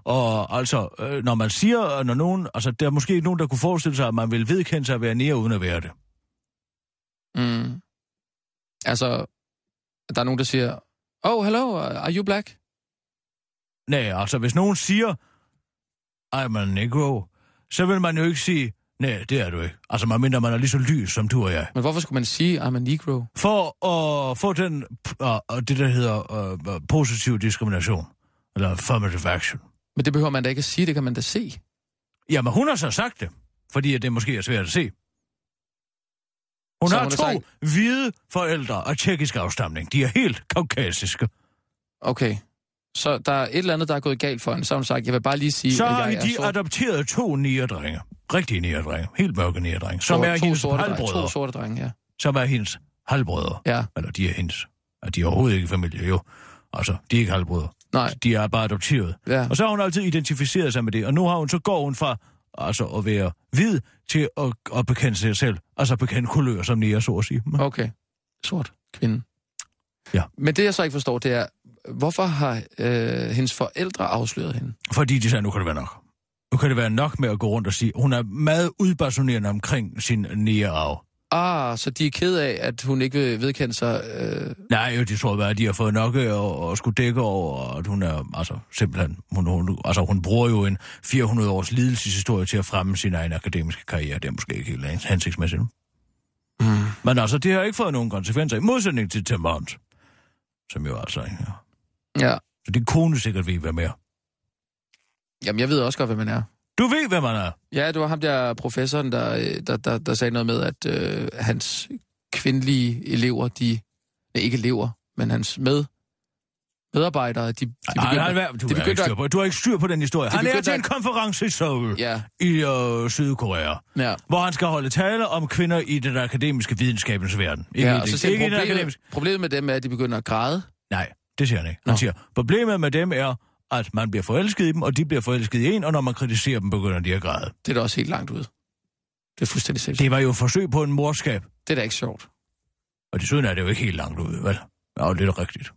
Og altså, øh, når man siger, når nogen, altså, der er måske nogen, der kunne forestille sig, at man vil vedkende sig at være nier, uden at være det. Mm. Altså, der er nogen, der siger, Oh, hello, are you black? Nej, altså, hvis nogen siger, I'm a negro, så vil man jo ikke sige, nej, det er du ikke. Altså, man mindre man er lige så lys som du og jeg. Men hvorfor skulle man sige, I'm a negro? For at få den, uh, det der hedder uh, positiv diskrimination, eller affirmative action. Men det behøver man da ikke at sige, det kan man da se. Jamen, hun har så sagt det, fordi at det måske er svært at se. Hun Så har hun to sagt- hvide forældre af tjekkisk afstamning. De er helt kaukasiske. Okay. Så der er et eller andet, der er gået galt for hende. Så har hun sagt, jeg vil bare lige sige, Så at har jeg er de sort. adopteret to nierdrenge. Rigtige nierdrenge. Helt mørke nierdrenge. Som To- er to hendes sorte drenge. halvbrødre. To sorte drenge, ja. Som er hendes halvbrødre. Ja, Eller de er hendes. Og de er overhovedet ikke familie, jo. Altså, de er ikke halvbrødre. nej, De er bare adopteret. ja. Og så har hun altid identificeret sig med det. Og nu har hun, så går hun fra altså at være hvid til at, at bekende sig selv. Altså bekende kulør, som nære, så at sige. Okay. Sort kvinde. Ja. Men det, jeg så ikke forstår, det er, hvorfor har øh, hendes forældre afsløret hende? Fordi de sagde, nu kan det være nok. Nu kan det være nok med at gå rundt og sige, hun er meget udbasunerende omkring sin nære arv. Ah, så de er ked af, at hun ikke vil vedkende sig... Øh... Nej, jo, de tror bare, at de har fået nok og, og skulle dække over, at hun er, altså simpelthen, hun, hun, altså hun bruger jo en 400 års lidelseshistorie til at fremme sin egen akademiske karriere. Det er måske ikke helt hensigtsmæssigt. Mm. Men altså, det har ikke fået nogen konsekvenser, i modsætning til Hunt, som jo altså ikke ja. Ja. Så din kone sikkert ved, hvad mere. Jamen, jeg ved også godt, hvad man er. Du ved, hvad man er. Ja, det var ham der professoren, der, øh, der, der, der sagde noget med, at øh, hans kvindelige elever, de... Nej, ikke elever, men hans med medarbejdere, de, de begyndte... nej, hvad- du, de ikke begyndte styr på, du har ikke styr på den historie. De Han er til en konference i Seoul Ja, i øh, Sydkorea, ja. hvor han skal holde tale om kvinder i den akademiske videnskabens verden. Ikke, ja og så ikke problemet, akademiske... problemet med dem er, at de begynder at græde. Nej, det siger han ikke. Han Nå. siger, problemet med dem er, at man bliver forelsket i dem, og de bliver forelsket i en, og når man kritiserer dem, begynder de at græde. Det er da også helt langt ud. Det er fuldstændig sindssygt. Det var jo et forsøg på en morskab, Det er da ikke sjovt. og desuden er det jo ikke helt langt ud, vel? Ja, det er rigtigt.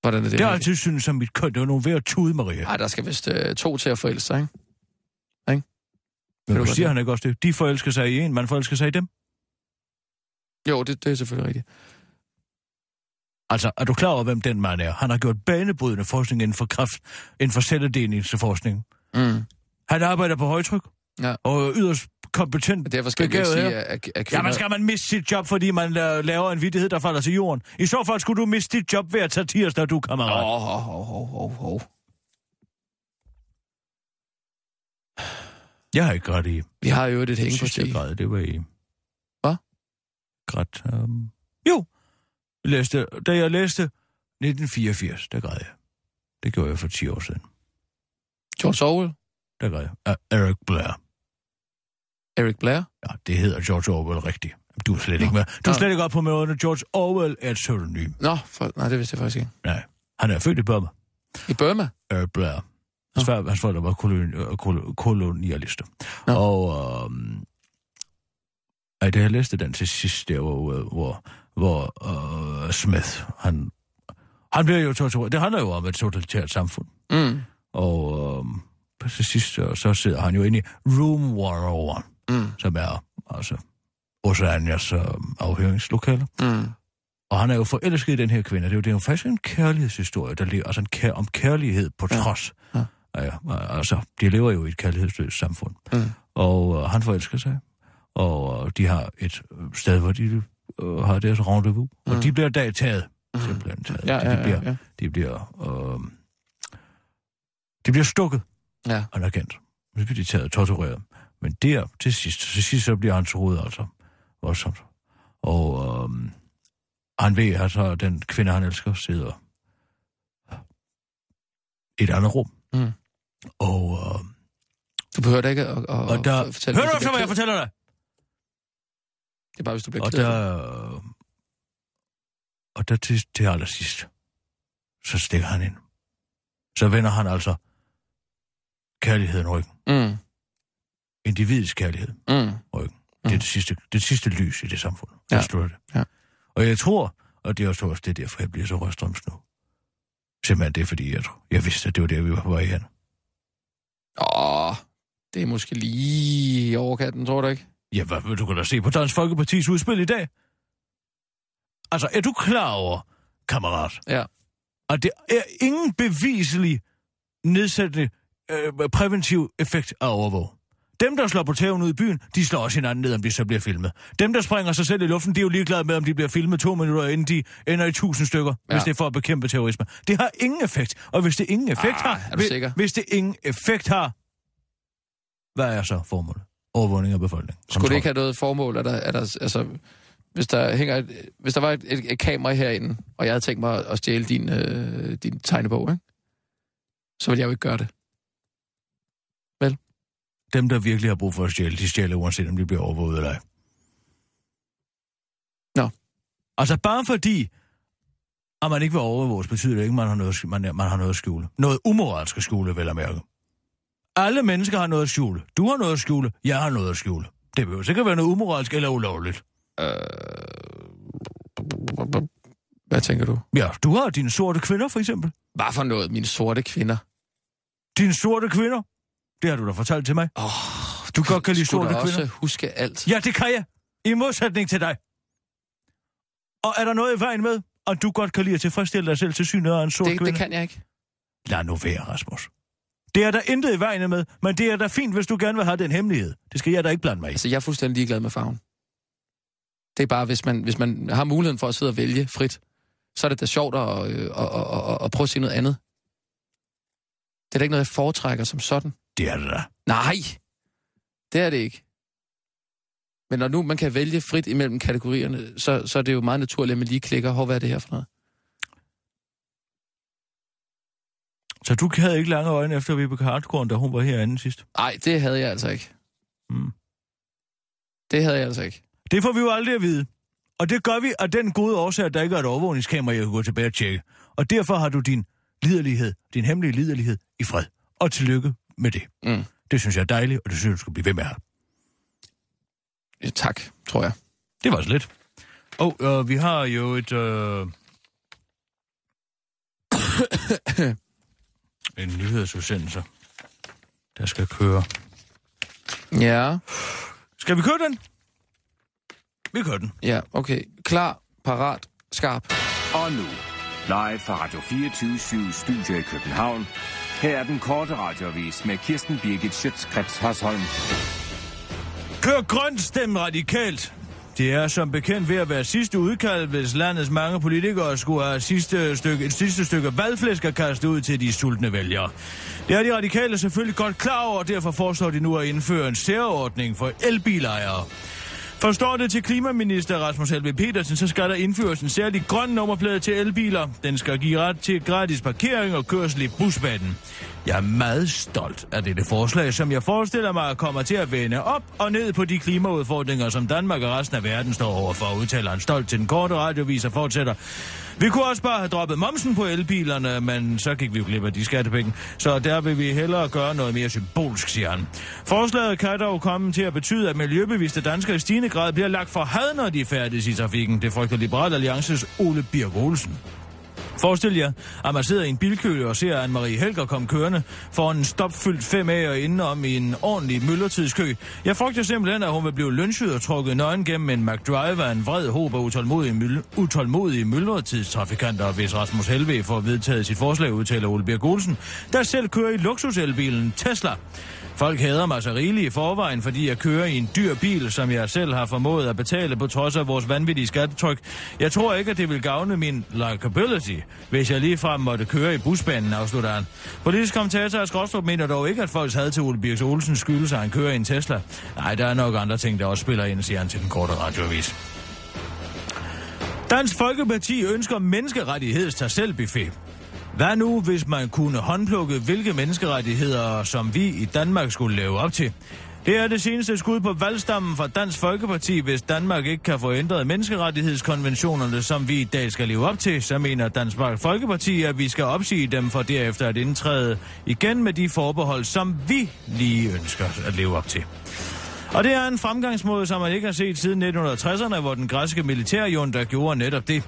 Hvordan er det? Det, har altid syntes som mit køn, det var nogle ved at tude, Maria. Ej, der skal vist øh, to til at forelske sig, ikke? Men du siger det? han ikke også det? De forelsker sig i en, man forelsker sig i dem. Jo, det, det er selvfølgelig rigtigt. Altså, er du klar over, hvem den mand er? Han har gjort banebrydende forskning inden for kraft, inden for celledelingsforskning. Mm. Han arbejder på højtryk. Ja. Og er yderst kompetent. Og derfor skal begavet sige, at, at, at Ja, kvinder... men skal man miste sit job, fordi man la- laver en vittighed, der falder til jorden? I så fald skulle du miste dit job ved at tage tirsdag, du kammerat. Åh, oh, oh, oh, oh, oh. Jeg har ikke grædt i. Vi har jo et Jeg hænge på synes, jeg græd. Det var i... Hvad? Grædt. Um... Jo. Læste, da jeg læste 1984, der græd jeg. Det gjorde jeg for 10 år siden. George Orwell, Der græd jeg. Af Eric Blair. Eric Blair. Ja, det hedder George Orwell rigtigt. Du er slet ikke med. Du er Nå. slet ikke op på møderne. George Orwell er et pseudonym. Nå, for, nej, det vidste jeg faktisk ikke. Nej. Han er født i Burma. I Burma? Eric Blair. Hans, far, hans forældre var koloni, øh, kol, kolonialister. Nå. Og øhm, da jeg læste den til sidst, der hvor, øh, hvor, hvor øh, Smith, han, han bliver jo tortureret. Det handler jo om et totalitært samfund. Mm. Og øhm, på til sidst, så, så sidder han jo inde i Room 101, Mm. som er altså Oceanias øh, afhøringslokale. Mm. Og han er jo forelsket i den her kvinde. Det er jo, det er jo faktisk en kærlighedshistorie, der ligger, altså en kær, om kærlighed på Ja. trods Ja. Ja, altså, de lever jo i et kærlighedsløst samfund. Mm. Og øh, han forelsker sig. Og øh, de har et øh, sted, hvor de øh, har deres rendezvous. Mm. Og de bliver dag taget. Simpelthen taget. Ja, ja, de bliver, ja. De bliver, øh, de bliver stukket, Ja. han er kendt. Så bliver de taget og tortureret. Men der, til sidst, til sidst så bliver hans hoved altså voldsomt. Og øh, han ved, at så den kvinde, han elsker, sidder i et andet rum. Mm. Og, øh, Du behøver da ikke at, at, og der... at fortælle, Hør efter, hvad jeg fortæller dig? Det er bare, hvis du bliver Og det. der, og der til, til allersidst, så stikker han ind. Så vender han altså kærligheden ryggen. Mm. Individets kærlighed Mm. ryggen. Det er det sidste, det sidste lys i det samfund. Ja. Jeg slutter det. Ja. Og jeg tror, og det er også, det er derfor, jeg bliver så røstrøms nu. Simpelthen det er, fordi jeg, tror, jeg vidste, at det var der, vi var på vej hen. Åh, det er måske lige i overkanten, tror du ikke? Ja, hvad vil du kan da se på Dansk Folkepartis udspil i dag? Altså, er du klar over, kammerat, Ja. at det er ingen beviselig nedsættende øh, præventiv effekt af overvåg? Dem, der slår på tæven ud i byen, de slår også hinanden ned, om de så bliver filmet. Dem, der springer sig selv i luften, de er jo ligeglade med, om de bliver filmet to minutter, inden de ender i tusind stykker, ja. Hvis det er for at bekæmpe terrorisme. Det har ingen effekt. Og hvis det ingen effekt Ah, har... er du hvis- sikker? Hvis det ingen effekt har, hvad er så formålet? Overvågning af befolkningen. Skulle det ikke have noget formål? Er der, er der, altså, hvis der, hænger et, hvis der var et, et, et kamera herinde, og jeg havde tænkt mig at stjæle din, øh, din tegnebog, ikke? så ville jeg jo ikke gøre det. Dem, der virkelig har brug for at stjæle, de stjæler uanset om de bliver overvåget eller ej. Nå. Altså bare fordi, at man ikke vil overvåges, betyder det ikke, at man har noget, man, man har noget at skjule. Noget umoralsk at skjule, vel at mærke. Alle mennesker har noget at skjule. Du har noget at skjule. Jeg har noget at skjule. Det behøver sikkert være noget umoralsk eller ulovligt. Hvad tænker du? Ja, du har dine sorte kvinder, for eksempel. Hvad for noget, mine sorte kvinder? Dine sorte kvinder. Det har du da fortalt til mig. Oh, Du godt kan lide sorte da også kvinder. huske alt. Ja, det kan jeg. I modsætning til dig. Og er der noget i vejen med, at du godt kan lide at tilfredsstille dig selv til synet af en sort det, kvinde? det kan jeg ikke. Lad nu være, Rasmus. Det er der intet i vejen med, men det er da fint, hvis du gerne vil have den hemmelighed. Det skal jeg da ikke blande mig i. Altså, jeg er fuldstændig ligeglad med farven. Det er bare, hvis man, hvis man har muligheden for at sidde og vælge frit, så er det da sjovt at, øh, at, at, at, at prøve at se noget andet. Det er da ikke noget, jeg foretrækker som sådan. Det er det da. Nej, det er det ikke. Men når nu man kan vælge frit imellem kategorierne, så, så er det jo meget naturligt, at man lige klikker, hvor hvad er det her for noget? Så du havde ikke lange øjne efter Vibeke Hartkorn, da hun var herinde sidst? Nej, det havde jeg altså ikke. Mm. Det havde jeg altså ikke. Det får vi jo aldrig at vide. Og det gør vi af den gode årsag, at der ikke er et overvågningskamera, jeg kan gå tilbage og tjekke. Og derfor har du din liderlighed, din hemmelige liderlighed i fred. Og tillykke med det. Mm. Det synes jeg er dejligt, og det synes jeg, du skal blive ved med at have. Ja, tak, tror jeg. Det var så lidt. Og øh, vi har jo et... Øh... (coughs) en nyhedsudsendelse, der skal køre. Ja, Skal vi køre den? Vi kører den. ja, okay. Klar, parat, skarp. Og nu, live fra Radio 24 Studio i København. Her er den korte radiovis med Kirsten Birgit Schøtzgrads Hasholm. Kør grønt, stem radikalt. Det er som bekendt ved at være sidste udkald, hvis landets mange politikere skulle have sidste stykke, et sidste stykke valgflæsk at kaste ud til de sultne vælgere. Det er de radikale selvfølgelig godt klar over, og derfor foreslår de nu at indføre en særordning for elbilejere. Forstår det til klimaminister Rasmus Helve Petersen, så skal der indføres en særlig grøn nummerplade til elbiler. Den skal give ret til gratis parkering og kørsel i busbanen. Jeg er meget stolt af dette forslag, som jeg forestiller mig kommer til at vende op og ned på de klimaudfordringer, som Danmark og resten af verden står overfor, udtaler han stolt til den korte radiovis og fortsætter. Vi kunne også bare have droppet momsen på elbilerne, men så gik vi jo glip af de skattepenge. Så der vil vi hellere gøre noget mere symbolsk, siger han. Forslaget kan dog komme til at betyde, at miljøbevidste danskere i stigende grad bliver lagt for had, når de færdes i trafikken. Det frygter Liberal Alliances Ole Birk Olsen. Forestil jer, at man sidder i en bilkø og ser Anne-Marie Helger komme kørende foran en stopfyldt 5 a og indenom i en ordentlig myldretidskø. Jeg frygter simpelthen, at hun vil blive lynchet og trukket nøgen gennem en McDrive af en vred håb af utålmodige, myl- utålmodige myldretidstrafikanter, hvis Rasmus Helve får vedtaget sit forslag, udtaler Ole Birk Olsen, der selv kører i luksuselbilen Tesla. Folk hader mig så rigeligt i forvejen, fordi jeg kører i en dyr bil, som jeg selv har formået at betale på trods af vores vanvittige skattetryk. Jeg tror ikke, at det vil gavne min likability, hvis jeg ligefrem måtte køre i busbanen, afslutter han. Politisk kommentator Skråstrup mener dog ikke, at folks had til Ole Birks Olsen skyldes, at han kører i en Tesla. Nej, der er nok andre ting, der også spiller ind, siger han til den korte radioavis. Dansk Folkeparti ønsker menneskerettigheds tag selv buffet. Hvad nu, hvis man kunne håndplukke, hvilke menneskerettigheder, som vi i Danmark skulle leve op til? Det er det seneste skud på valgstammen fra Dansk Folkeparti, hvis Danmark ikke kan få ændret menneskerettighedskonventionerne, som vi i dag skal leve op til, så mener Dansk Folkeparti, at vi skal opsige dem for derefter at indtræde igen med de forbehold, som vi lige ønsker at leve op til. Og det er en fremgangsmåde, som man ikke har set siden 1960'erne, hvor den græske militærjunta gjorde netop det.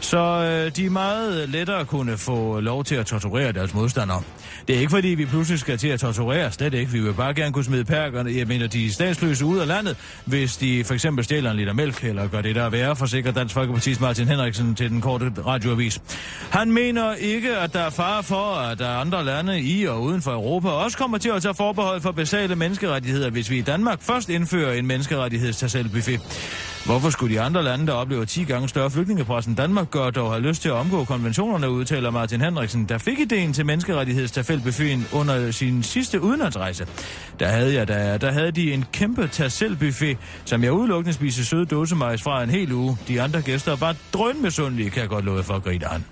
Så øh, de er meget lettere kunne få lov til at torturere deres modstandere. Det er ikke fordi, vi pludselig skal til at torturere, slet ikke. Vi vil bare gerne kunne smide perkerne, jeg mener de statsløse ud af landet, hvis de for eksempel stjæler en liter mælk, eller gør det der værre, forsikrer Dansk Folkeparti's Martin Henriksen til den korte radioavis. Han mener ikke, at der er fare for, at der er andre lande i og uden for Europa også kommer til at tage forbehold for basale menneskerettigheder, hvis vi i Danmark først indfører en menneskerettigheds Hvorfor skulle de andre lande, der oplever 10 gange større flygtningepres end Danmark, gør dog have lyst til at omgå konventionerne, udtaler Martin Henriksen, der fik ideen til menneskerettighedstafelbuffeten under sin sidste udenlandsrejse. Der havde, jeg, der, der havde de en kæmpe tasselbuffet, som jeg udelukkende spiste søde dåsemajs fra en hel uge. De andre gæster var drønmesundelige, kan jeg godt love for, griner han.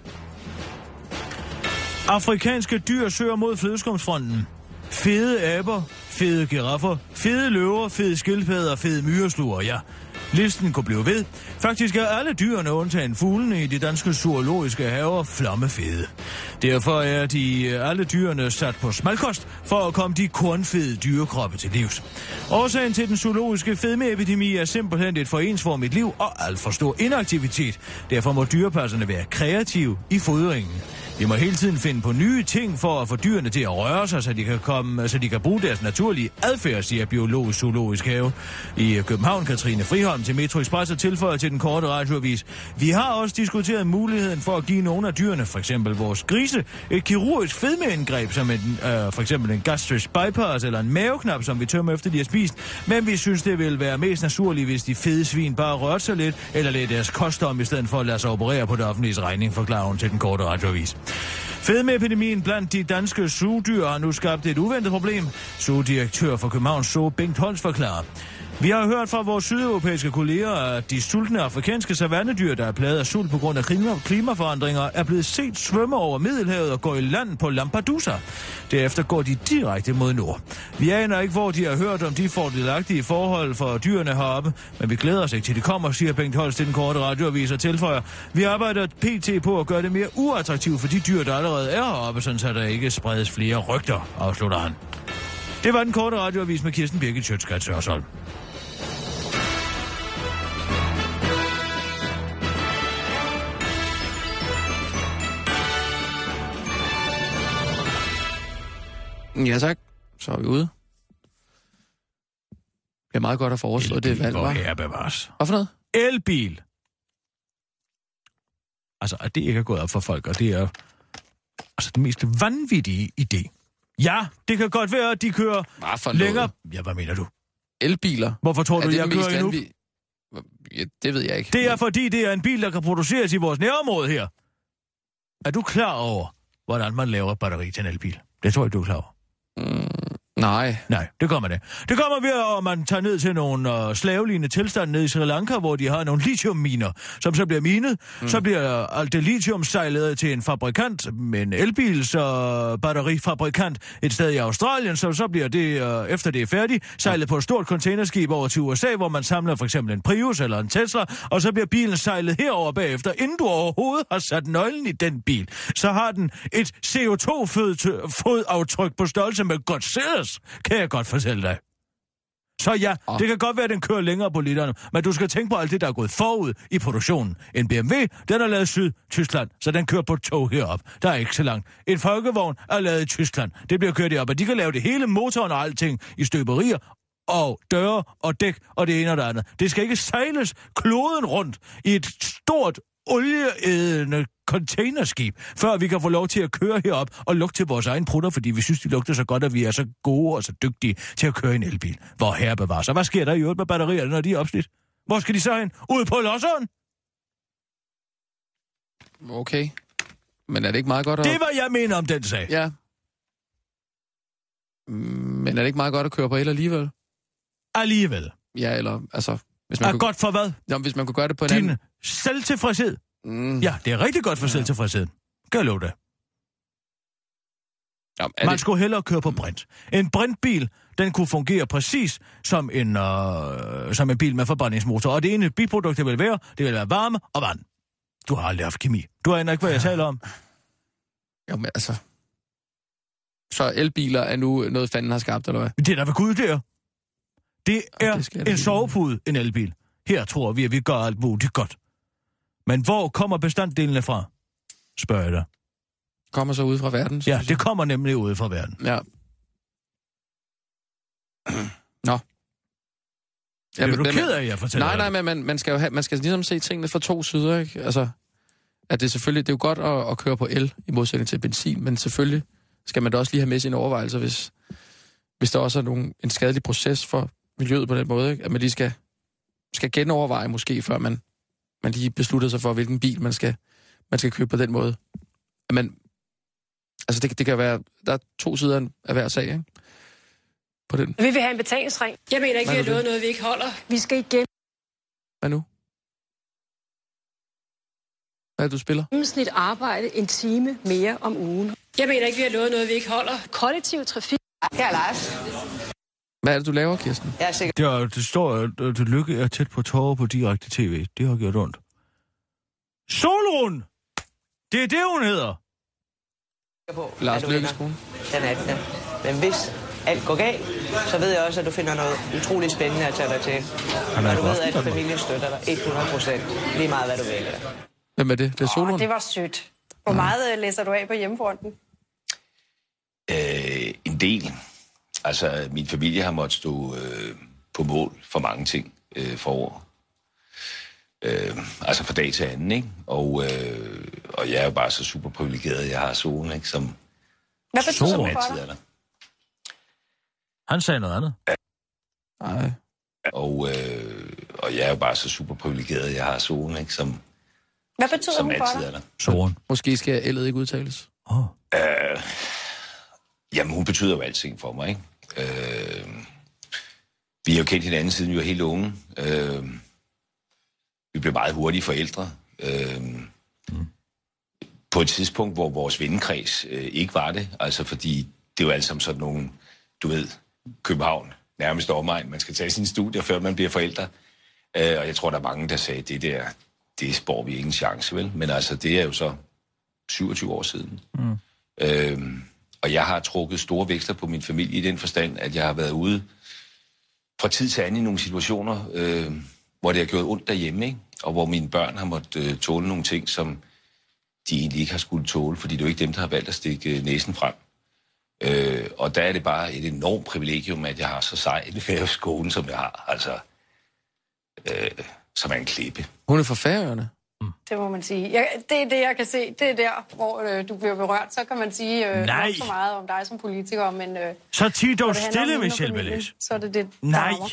Afrikanske dyr søger mod flødeskumsfronten. Fede aber, fede giraffer, fede løver, fede skildpadder, fede myresluer, ja. Listen kunne blive ved. Faktisk er alle dyrene undtagen fuglene i de danske zoologiske haver flammefede. Derfor er de øh, alle dyrene sat på smalkost for at komme de kornfede dyrekroppe til livs. Årsagen til den zoologiske fedmeepidemi er simpelthen et forensformigt liv og alt for stor inaktivitet. Derfor må dyrepasserne være kreative i fodringen. Vi må hele tiden finde på nye ting for at få dyrene til at røre sig, så de kan, komme, så de kan bruge deres naturlige adfærd, siger Biologisk Zoologisk Have. I øh, København, Katrine Friholm til Metro Express og tilføjer til den korte radioavis. Vi har også diskuteret muligheden for at give nogle af dyrene, for eksempel vores grise, et kirurgisk fedmeindgreb, som en, øh, for eksempel en gastric bypass eller en maveknap, som vi tømmer efter de har spist. Men vi synes, det vil være mest naturligt, hvis de fede svin bare rørte sig lidt, eller lidt deres kost om, i stedet for at lade sig operere på det offentlige regning, forklarer hun til den korte radioavis. Fedmeepidemien blandt de danske sugedyr har nu skabt et uventet problem. Sugedirektør for Københavns Zoo, Bengt Holst, forklarer. Vi har hørt fra vores sydeuropæiske kolleger, at de sultne afrikanske savannedyr, der er plaget af sult på grund af klimaforandringer, er blevet set svømme over Middelhavet og gå i land på Lampedusa. Derefter går de direkte mod nord. Vi aner ikke, hvor de har hørt om de fordelagtige forhold for dyrene heroppe, men vi glæder os ikke til de kommer, siger Bengt Holst i den korte radioavis og tilføjer. Vi arbejder pt. på at gøre det mere uattraktivt for de dyr, der allerede er heroppe, så der ikke spredes flere rygter, afslutter han. Det var den korte radioavis med Kirsten Birgit Sjøtskrets Hørsholm. Ja tak, så er vi ude. Det er meget godt at foreslå det valg, var. Elbil bevares. Hvad for noget? Elbil. Altså, at det ikke er gået op for folk, og det er altså den mest vanvittige idé. Ja, det kan godt være, at de kører Hvad for længere... Noget? Ja, hvad mener du? Elbiler. Hvorfor tror er du, det jeg kører endnu? vanvittige- Ja, det ved jeg ikke. Det er fordi, det er en bil, der kan produceres i vores nærområde her. Er du klar over, hvordan man laver et batteri til en elbil? Det tror jeg, du er klar over. Mm, nej. Nej, det kommer det. Det kommer ved, at man tager ned til nogle uh, slavelignende tilstande nede i Sri Lanka, hvor de har nogle lithiumminer, som så bliver minet. Mm. Så bliver alt det lithium sejlet til en fabrikant, en elbils uh, batterifabrikant, et sted i Australien, så så bliver det, uh, efter det er færdigt, sejlet på et stort containerskib over til USA, hvor man samler for eksempel en Prius eller en Tesla, og så bliver bilen sejlet herover bagefter. Inden du overhovedet har sat nøglen i den bil, så har den et CO2-fodaftryk på størrelse med Godzillas, kan jeg godt fortælle dig. Så ja, Åh. det kan godt være, at den kører længere på literne, men du skal tænke på alt det, der er gået forud i produktionen. En BMW, den er lavet i Syd-Tyskland, så den kører på et tog herop. Der er ikke så langt. En folkevogn er lavet i Tyskland. Det bliver kørt herop, og de kan lave det hele, motoren og alting, i støberier og døre og dæk og det ene og det andet. Det skal ikke sejles kloden rundt i et stort olieædende containerskib, før vi kan få lov til at køre herop og lugte til vores egen prutter, fordi vi synes, de lugter så godt, at vi er så gode og så dygtige til at køre en elbil. Hvor herre bevarer sig. Hvad sker der i øvrigt med batterierne, når de er opslidt? Hvor skal de så hen? Ude på losseren? Okay. Men er det ikke meget godt at... Det var jeg mener om den sag. Ja. Men er det ikke meget godt at køre på el alligevel? Alligevel. Ja, eller altså... Hvis man, Er kunne, godt for hvad? Nå, hvis man kunne gøre det på en Din anden... selvtilfredshed. Mm, Ja, det er rigtig godt for selvtilfredsheden. Kan jeg love det. Er Man det, skulle hellere køre på brint. En brintbil, den kunne fungere præcis som en, øh, som en bil med forbrændingsmotor. Og det ene biprodukt, det vil være, det vil være varme og vand. Du har aldrig haft kemi. Du aner ikke, hvad jeg taler om. jo, men altså... Så elbiler er nu noget, fanden har skabt, eller hvad? Det er der ved Gud der. Det Ja, er det jeg da en sovepude, en elbil. Her tror vi, at vi gør alt muligt godt. Men hvor kommer bestanddelene fra? Spørger jeg dig. Kommer så ud fra verden? Ja, det kommer nemlig ud fra verden. Ja. Nå. Ja, er du men- ked af, at jeg fortæller Nej, nej, men man, man skal jo have, man skal ligesom se tingene fra to sider, ikke? Altså, at det selvfølgelig, det er jo godt at, at køre på el, i modsætning til benzin, men selvfølgelig skal man da også lige have med sine overvejelser, hvis, hvis der også er nogen, en skadelig proces for miljøet på den måde, ikke? At man lige skal, skal genoverveje måske, før man, man lige beslutter sig for, hvilken bil man skal, man skal købe på den måde. At man, altså det, det kan være, der er to sider af hver sag, ikke? På den. Vi vil have en betalingsring. Jeg mener ikke, Hvad vi har lovet noget, vi ikke holder. Vi skal igen Hvad nu? Hvad er det, du spiller? gennemsnit arbejde en time mere om ugen. Jeg mener ikke, vi har lovet noget, vi ikke holder. Kollektiv trafik. Her er Lars. Hvad er det, du laver, Kirsten? Jeg er sikker Det, er, det står, at at lykke er tæt på tårer på direkte tv. Det har gjort ondt. Solrun! Det er det, hun hedder. på, Lars at du vinder Lykkeskole. den 18. Men hvis alt går galt, så ved jeg også, at du finder noget utroligt spændende at tage dig til. Han er Og du ved, at familien støtter dig 100 procent. Lige meget, hvad du vælger. Hvem er det? Det er Solon? Det var sødt. Hvor meget øh, læser du af på hjemmefronten? Øh, en del. Altså, min familie har måttet stå øh, på mål for mange ting øh, for år. Øh, altså fra dag til anden, ikke? Og, øh, og jeg er jo bare så super privilegeret, at jeg har solen, ikke? Som, Hvad betyder som det for altid dig? er der. Han sagde noget andet. Nej. Og, øh, og jeg er jo bare så super privilegeret, at jeg har solen, ikke? Som, Hvad betyder som hun for altid dig? er der. Soren. Måske skal L'et ikke udtales. Oh. Øh, jamen, hun betyder jo alting for mig, ikke? Øh, vi har jo kendt hinanden, siden vi var helt unge. Øh, vi blev meget hurtige forældre. Øh, På et tidspunkt, hvor vores vennekreds øh, ikke var det. Altså, fordi det jo alt sammen sådan nogle, du ved, København, nærmest omegn. Man skal tage sine studier, før man bliver forældre. Øh, og jeg tror, der er mange, der sagde, det der, det spår vi ingen chance, vel? Men altså, det er jo så 27 år siden. Mm. Øhm, og jeg har trukket store veksler på min familie i den forstand, at jeg har været ude fra tid til anden i nogle situationer, øh, hvor det har gjort ondt derhjemme, ikke? og hvor mine børn har måttet øh, tåle nogle ting, som de egentlig ikke har skulle tåle, fordi det er jo ikke dem, der har valgt at stikke øh, næsen frem. Øh, og der er det bare et enormt privilegium, at jeg har så sej en færøskone, som jeg har, altså, øh, som er en klippe. Hun er fra Færøerne. Det må man sige. Jeg, det er det, jeg kan se. Det er der, hvor øh, du bliver berørt. Så kan man sige øh, Nej. så meget om dig som politiker, men øh, Så tig dog det stille, hende og Michel familien, Belæs. Så er det det, Nej. rammer.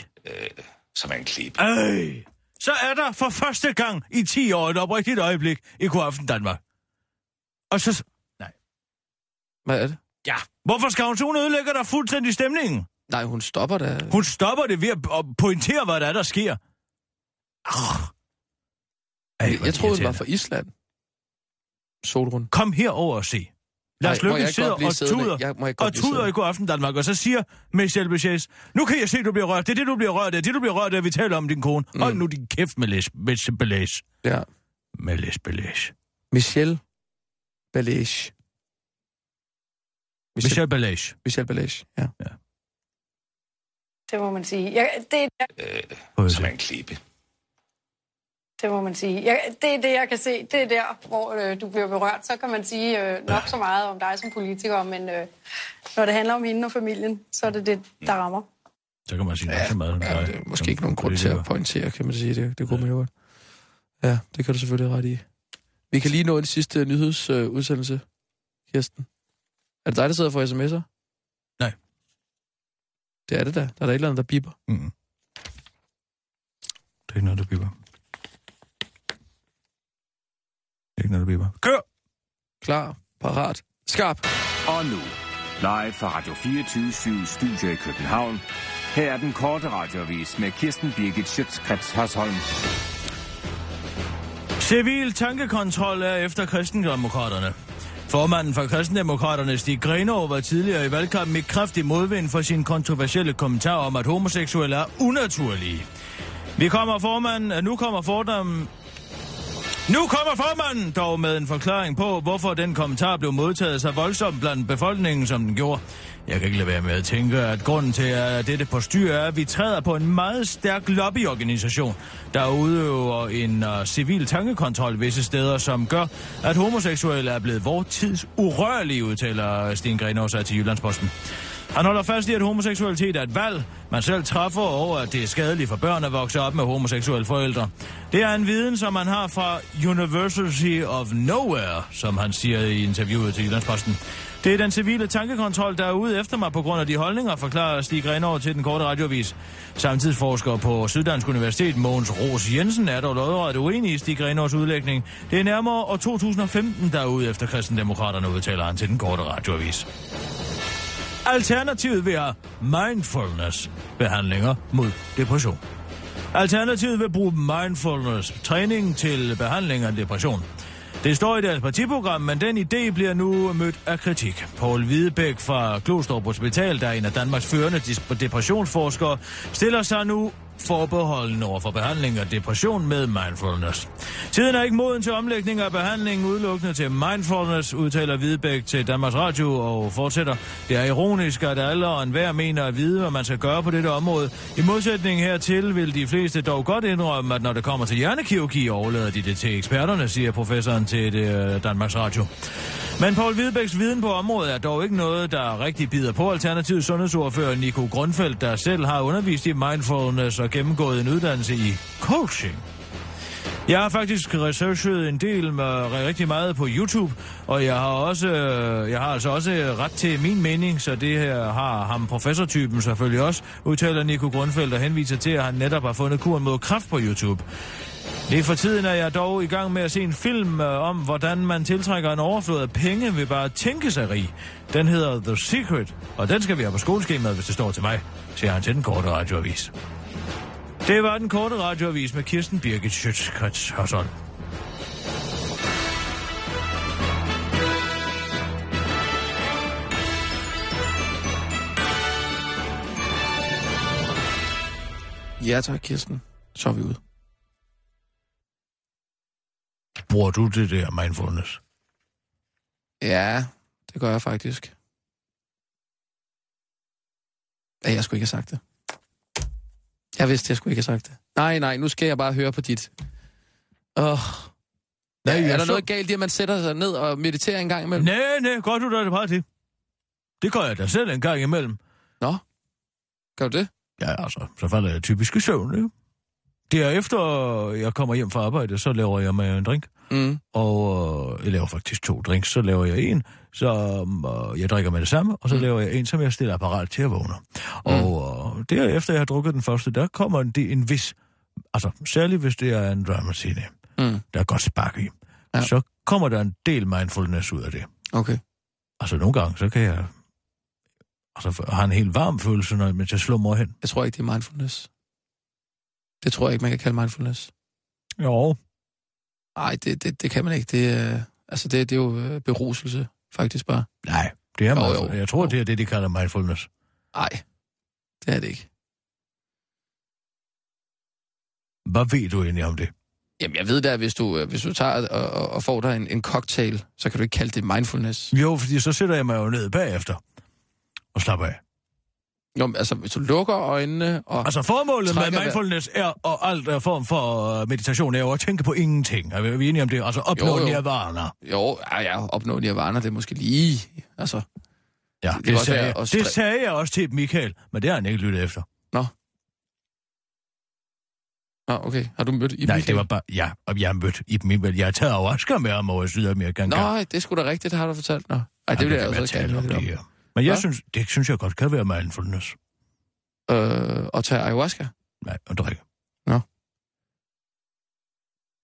Som er en klippe. Øj. Så er der for første gang i 10 år et oprigtigt øjeblik i Godaften Danmark. Og så... Nej. Hvad er det? Ja. Hvorfor skal hun så hun ødelægger der fuldstændig stemningen? Nej, hun stopper da. Hun stopper det ved at at pointere, hvad der er, der sker. Arh. Ej, Jeg, troede, hun var fra Island. Solrun. Kom herover og se. Lars ikke sidder og tuder, Jeg- og tuder i Godaften Danmark, og så siger Michel Bechet, nu kan jeg se, du bliver rørt. Det er det, du bliver rørt af. Det, du bliver rørt af, vi taler om din kone. Mm. Hold nu din kæft med belæs. Ja. Læs belæs. Michel Balage. Michel, Michel Belæs. Michel Balage, ja. Det må man sige. Jeg, det, Øh, som er en klippe. Det må man sige. Jeg, det er det, jeg kan se. Det er der, hvor øh, du bliver berørt. Så kan man sige øh, nok så meget om dig som politiker, men øh, når det handler om hende og familien, så er det det, der rammer. Så kan man sige ja, så meget. om Ja, dig det er måske ikke nogen grund til at pointere, kan man sige. Det, det kunne man jo godt. Ja, det kan du selvfølgelig ret i. Vi kan lige nå en sidste nyhedsudsendelse, øh, Kirsten. Er det dig, der sidder for sms'er? Nej. Det er det da. Der er der et eller andet, der biber. Mm. Det er ikke noget, der biber. Det er ikke noget, der biber. Kør! Klar, parat, skarp. Og nu, live fra Radio 24 Studio i København. Her er den korte radiovis med Kirsten Birgit Schøtzgrads Hasholm. Civil tankekontrol er efter kristendemokraterne. Formanden for kristendemokraterne, Stig Grenov, var tidligere i valgkampen i kraftig modvind for sin kontroversielle kommentar om, at homoseksuelle er unaturlige. Vi kommer formanden, nu kommer fordommen nu kommer formanden dog med en forklaring på, hvorfor den kommentar blev modtaget så voldsomt blandt befolkningen, som den gjorde. Jeg kan ikke lade være med at tænke, at grunden til at dette på styr er, at vi træder på en meget stærk lobbyorganisation, der udøver en uh, civil tankekontrol visse steder, som gør, at homoseksuelle er blevet vores tids urørlige, udtaler Sten Grenaa sig til Jyllandsposten. Han holder fast i, at homoseksualitet er et valg, man selv træffer over, at det er skadeligt for børn at vokse op med homoseksuelle forældre. Det er en viden, som man har fra University of Nowhere, som han siger i interviewet til Jyllandsposten. Det er den civile tankekontrol, der er ude efter mig på grund af de holdninger, forklarer Stig Renov til den korte radiovis. Samtidsforsker på Syddansk Universitet, Mogens Ros Jensen, er dog lodret uenig i Stig Renovs udlægning. Det er nærmere år 2015, der er ude efter kristendemokraterne, udtaler han til den korte radioavis. Alternativet vil have mindfulness-behandlinger mod depression. Alternativet vil bruge mindfulness-træning til behandling af depression. Det står i deres partiprogram, men den idé bliver nu mødt af kritik. Paul Hvidebæk fra Klostrup Hospital, der er en af Danmarks førende depressionsforskere, stiller sig nu forbeholden over for behandling af depression med mindfulness. Tiden er ikke moden til omlægning af behandlingen udelukkende til mindfulness, udtaler Hvidebæk til Danmarks Radio og fortsætter. Det er ironisk, at alle og enhver mener at vide, hvad man skal gøre på dette område. I modsætning hertil vil de fleste dog godt indrømme, at når det kommer til hjernekirurgi, overlader de det til eksperterne, siger professoren til det, Danmarks Radio. Men Paul Hvidebæks viden på området er dog ikke noget, der rigtig bider på Alternativ sundhedsordfører Nico Grundfeldt, der selv har undervist i mindfulness og gennemgået en uddannelse i coaching. Jeg har faktisk researchet en del med rigtig meget på YouTube, og jeg har også, jeg har altså også ret til min mening, så det her har ham professortypen selvfølgelig også, udtaler Nico Grundfeldt og henviser til, at han netop har fundet kuren mod kraft på YouTube. Lige for tiden er jeg dog i gang med at se en film øh, om, hvordan man tiltrækker en overflod af penge ved bare at tænke sig rig. Den hedder The Secret, og den skal vi have på skoleskemaet, hvis det står til mig, siger han til den korte radioavis. Det var den korte radioavis med Kirsten Birgit Schøtzgrads Hørsson. Ja tak, Kirsten. Så er vi ude. Bruger du det der mindfulness? Ja, det gør jeg faktisk. Ja, jeg skulle ikke have sagt det. Jeg vidste, jeg skulle ikke have sagt det. Nej, nej, nu skal jeg bare høre på dit. Åh. Oh. Nej, er jeg der så- noget galt i, at man sætter sig ned og mediterer en gang imellem? Nej, nej, godt du da det bare til. Det gør jeg da selv en gang imellem. Nå, gør du det? Ja, altså, så falder jeg typisk i søvn, ikke? Det er efter, jeg kommer hjem fra arbejde, så laver jeg mig en drink. Mm. Og øh, jeg laver faktisk to drinks. Så laver jeg en, som øh, jeg drikker med det samme, og så Mm. laver jeg en, som jeg stiller apparat til at vågne. Mm. Og øh, derefter jeg har drukket den første, der kommer det en vis... Altså, særligt hvis det er en dry martini, Mm. der er godt spark i. Ja. Så kommer der en del mindfulness ud af det. Okay. Altså, nogle gange, så kan jeg... Altså, have en helt varm følelse, når mens jeg slummer hen. Jeg tror ikke, det er mindfulness. Det tror jeg ikke, man kan kalde mindfulness. Jo. Nej, det, det, det kan man ikke. Det, er- altså, det, det er jo øh, beruselse, faktisk bare. Nej, det er Jo, mindfulness. jo. Jeg tror, det er det, de kalder mindfulness. Nej, det er det ikke. Hvad ved du egentlig om det? Jamen, jeg ved da, hvis du, øh, hvis du tager og, og, og får dig en, en cocktail, så kan du ikke kalde det mindfulness. Jo, fordi så sætter jeg mig jo ned bagefter og slapper af. Jo, altså, hvis du lukker øjnene og... Altså formålet med mindfulness er, og alt er form for øh, meditation er jo at tænke på ingenting. Er vi enige om det? Altså opnå Jo, jo. nirvana. Jo, ja, ja, opnå nirvana, det er måske lige... Altså, Ja, det, godt sagde, jeg, at det sagde jeg også til Michael, men det har han ikke lyttet efter. nå. Nå, okay. Har du mødt Iben Nej, Michael? det var bare, ja, og jeg har mødt Iben Michael. Jeg har taget Oscar med ham over i Sydamerika. Nå, det er sgu da rigtigt, det har du fortalt. Nå. Ej, det vil jeg altså ikke tale om det her. Men jeg ja? synes, det synes jeg godt kan være mindfulness. Øh, og tage ayahuasca? Nej, og drikke. Nå.